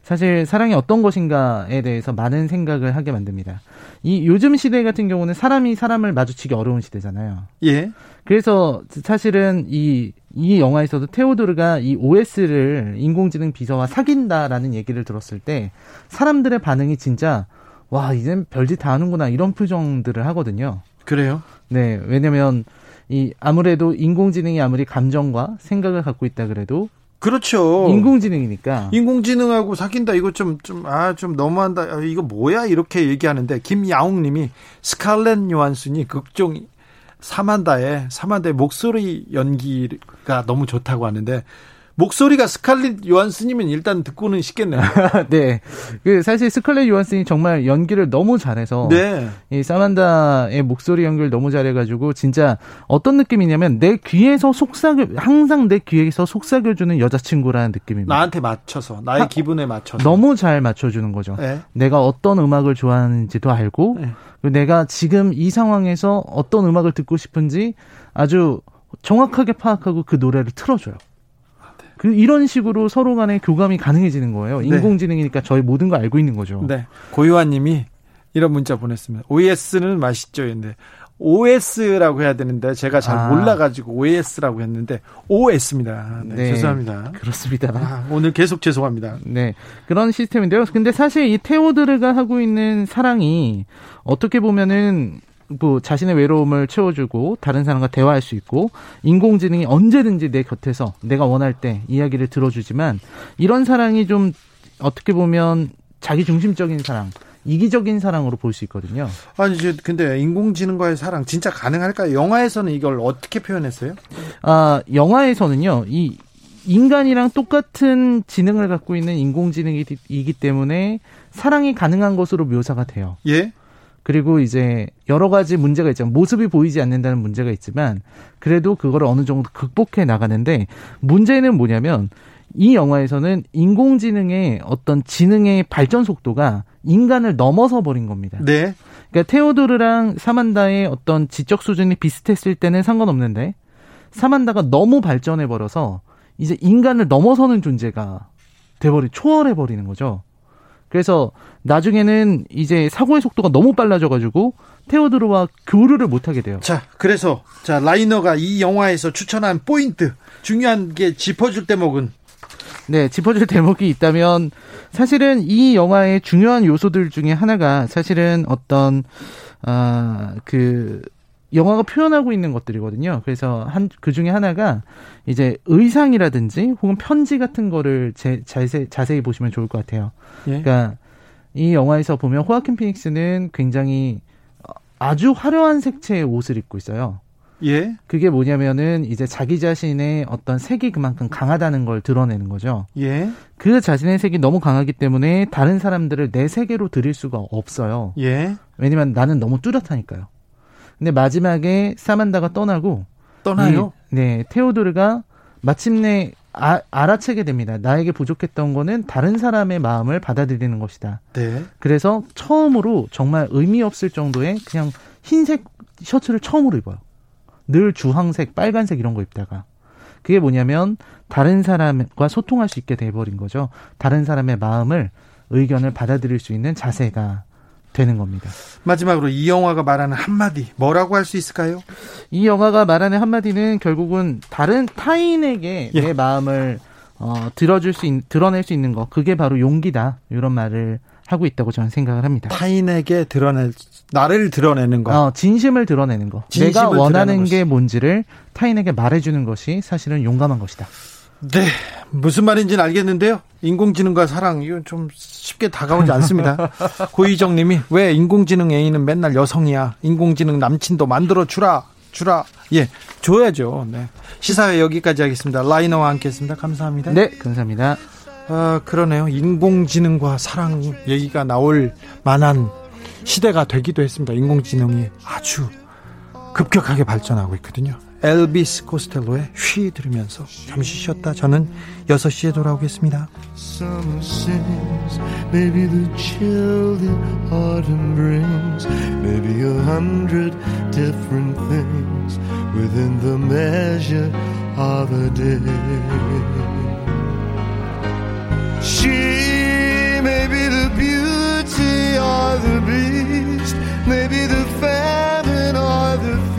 사실 사랑이 어떤 것인가에 대해서 많은 생각을 하게 만듭니다. 이 요즘 시대 같은 경우는 사람이 사람을 마주치기 어려운 시대잖아요. 예. 그래서 사실은 이, 이 영화에서도 테오도르가 이 OS를 인공지능 비서와 사귄다라는 얘기를 들었을 때 사람들의 반응이 진짜 와, 이젠 별짓 다 하는구나 이런 표정들을 하거든요. 그래요? 네, 왜냐면 이 아무래도 인공지능이 아무리 감정과 생각을 갖고 있다 그래도 그렇죠. 인공지능이니까 인공지능하고 사귄다 이거 좀 좀 아 좀 너무한다. 아, 이거 뭐야 이렇게 얘기하는데 김야웅님이 스칼렛 요한슨이 극중 사만다의 사만다의 목소리 연기가 너무 좋다고 하는데 목소리가 스칼렛 요한슨이면 일단 듣고는 싶겠네요. <laughs> 네. 그 사실 스칼렛 요한슨이 정말 연기를 너무 잘해서 네. 이 사만다의 목소리 연기를 너무 잘해 가지고 진짜 어떤 느낌이냐면 내 귀에서 속삭여 항상 내 귀에서 속삭여 주는 여자친구라는 느낌입니다. 나한테 맞춰서 나의 하- 기분에 맞춰서 너무 잘 맞춰 주는 거죠. 네. 내가 어떤 음악을 좋아하는지도 알고 네. 내가 지금 이 상황에서 어떤 음악을 듣고 싶은지 아주 정확하게 파악하고 그 노래를 틀어줘요. 그 이런 식으로 서로 간에 교감이 가능해지는 거예요. 네. 인공지능이니까 저희 모든 걸 알고 있는 거죠. 네. 고요한님이 이런 문자 보냈습니다. OS는 맛있죠. 근데 OS라고 해야 되는데 제가 잘 아. 몰라가지고 OS라고 했는데 OS입니다. 네, 네. 죄송합니다. 그렇습니다. 아, 오늘 계속 죄송합니다. 네. 그런 시스템인데요. 근데 사실 이 테오드르가 하고 있는 사랑이 어떻게 보면은 뭐 자신의 외로움을 채워주고 다른 사람과 대화할 수 있고 인공지능이 언제든지 내 곁에서 내가 원할 때 이야기를 들어주지만 이런 사랑이 좀 어떻게 보면 자기 중심적인 사랑, 이기적인 사랑으로 볼 수 있거든요. 아니, 이제 근데 인공지능과의 사랑 진짜 가능할까요? 영화에서는 이걸 어떻게 표현했어요? 아, 영화에서는요, 이 인간이랑 똑같은 지능을 갖고 있는 인공지능이기 때문에 사랑이 가능한 것으로 묘사가 돼요. 예? 그리고 이제 여러 가지 문제가 있지만 모습이 보이지 않는다는 문제가 있지만 그래도 그거를 어느 정도 극복해 나가는데 문제는 뭐냐면 이 영화에서는 인공지능의 어떤 지능의 발전 속도가 인간을 넘어서 버린 겁니다. 네. 그러니까 테오도르랑 사만다의 어떤 지적 수준이 비슷했을 때는 상관없는데 사만다가 너무 발전해 버려서 이제 인간을 넘어서는 존재가 돼버리 초월해 버리는 거죠. 그래서 나중에는 이제 사고의 속도가 너무 빨라져가지고 테오도르와 교류를 못 하게 돼요. 자, 그래서 자 라이너가 이 영화에서 추천한 포인트 중요한 게 짚어줄 대목은 네, 짚어줄 대목이 있다면 사실은 이 영화의 중요한 요소들 중에 하나가 사실은 어떤 아그 영화가 표현하고 있는 것들이거든요. 그래서 한 그 중에 하나가 이제 의상이라든지 혹은 편지 같은 거를 제, 자세, 자세히 보시면 좋을 것 같아요. 예. 그러니까 이 영화에서 보면 호아킨 피닉스는 굉장히 아주 화려한 색채의 옷을 입고 있어요. 예. 그게 뭐냐면은 이제 자기 자신의 어떤 색이 그만큼 강하다는 걸 드러내는 거죠. 예. 그 자신의 색이 너무 강하기 때문에 다른 사람들을 내 세계로 들일 수가 없어요. 예. 왜냐면 나는 너무 뚜렷하니까요. 근데 마지막에 사만다가 떠나고 떠나요? 이- 네, 테오도르가 마침내 아, 알아채게 됩니다. 나에게 부족했던 거는 다른 사람의 마음을 받아들이는 것이다. 네. 그래서 처음으로 정말 의미 없을 정도의 그냥 흰색 셔츠를 처음으로 입어요. 늘 주황색, 빨간색 이런 거 입다가. 그게 뭐냐면 다른 사람과 소통할 수 있게 돼버린 거죠. 다른 사람의 마음을, 의견을 받아들일 수 있는 자세가 되는 겁니다. 마지막으로 이 영화가 말하는 한마디 뭐라고 할 수 있을까요? 이 영화가 말하는 한마디는 결국은 다른 타인에게 예. 내 마음을 어, 들어줄 수, 있, 드러낼 수 있는 거. 그게 바로 용기다. 이런 말을 하고 있다고 저는 생각을 합니다. 타인에게 드러낼 나를 드러내는 거. 어, 진심을 드러내는 거. 진심을 내가 원하는 게 것이. 뭔지를 타인에게 말해주는 것이 사실은 용감한 것이다. 네. 무슨 말인지는 알겠는데요. 인공지능과 사랑 이건 좀 쉽게 다가오지 않습니다. <laughs> 고희정 님이 왜 인공지능 애인은 맨날 여성이야. 인공지능 남친도 만들어 주라. 주라. 예. 줘야죠. 네. 시사회 여기까지 하겠습니다. 라이너와 함께 했습니다. 감사합니다. 네, 감사합니다. 아, 그러네요. 인공지능과 사랑 얘기가 나올 만한 시대가 되기도 했습니다. 인공지능이 아주 급격하게 발전하고 있거든요. 엘비스 코스텔로의 쉬 들으면서 잠시 쉬었다 저는 6시에 돌아오겠습니다. Suns, maybe the chill that autumn brings, maybe a hundred different things within the measure of a day. She may be the beauty or the beast, maybe the famine or the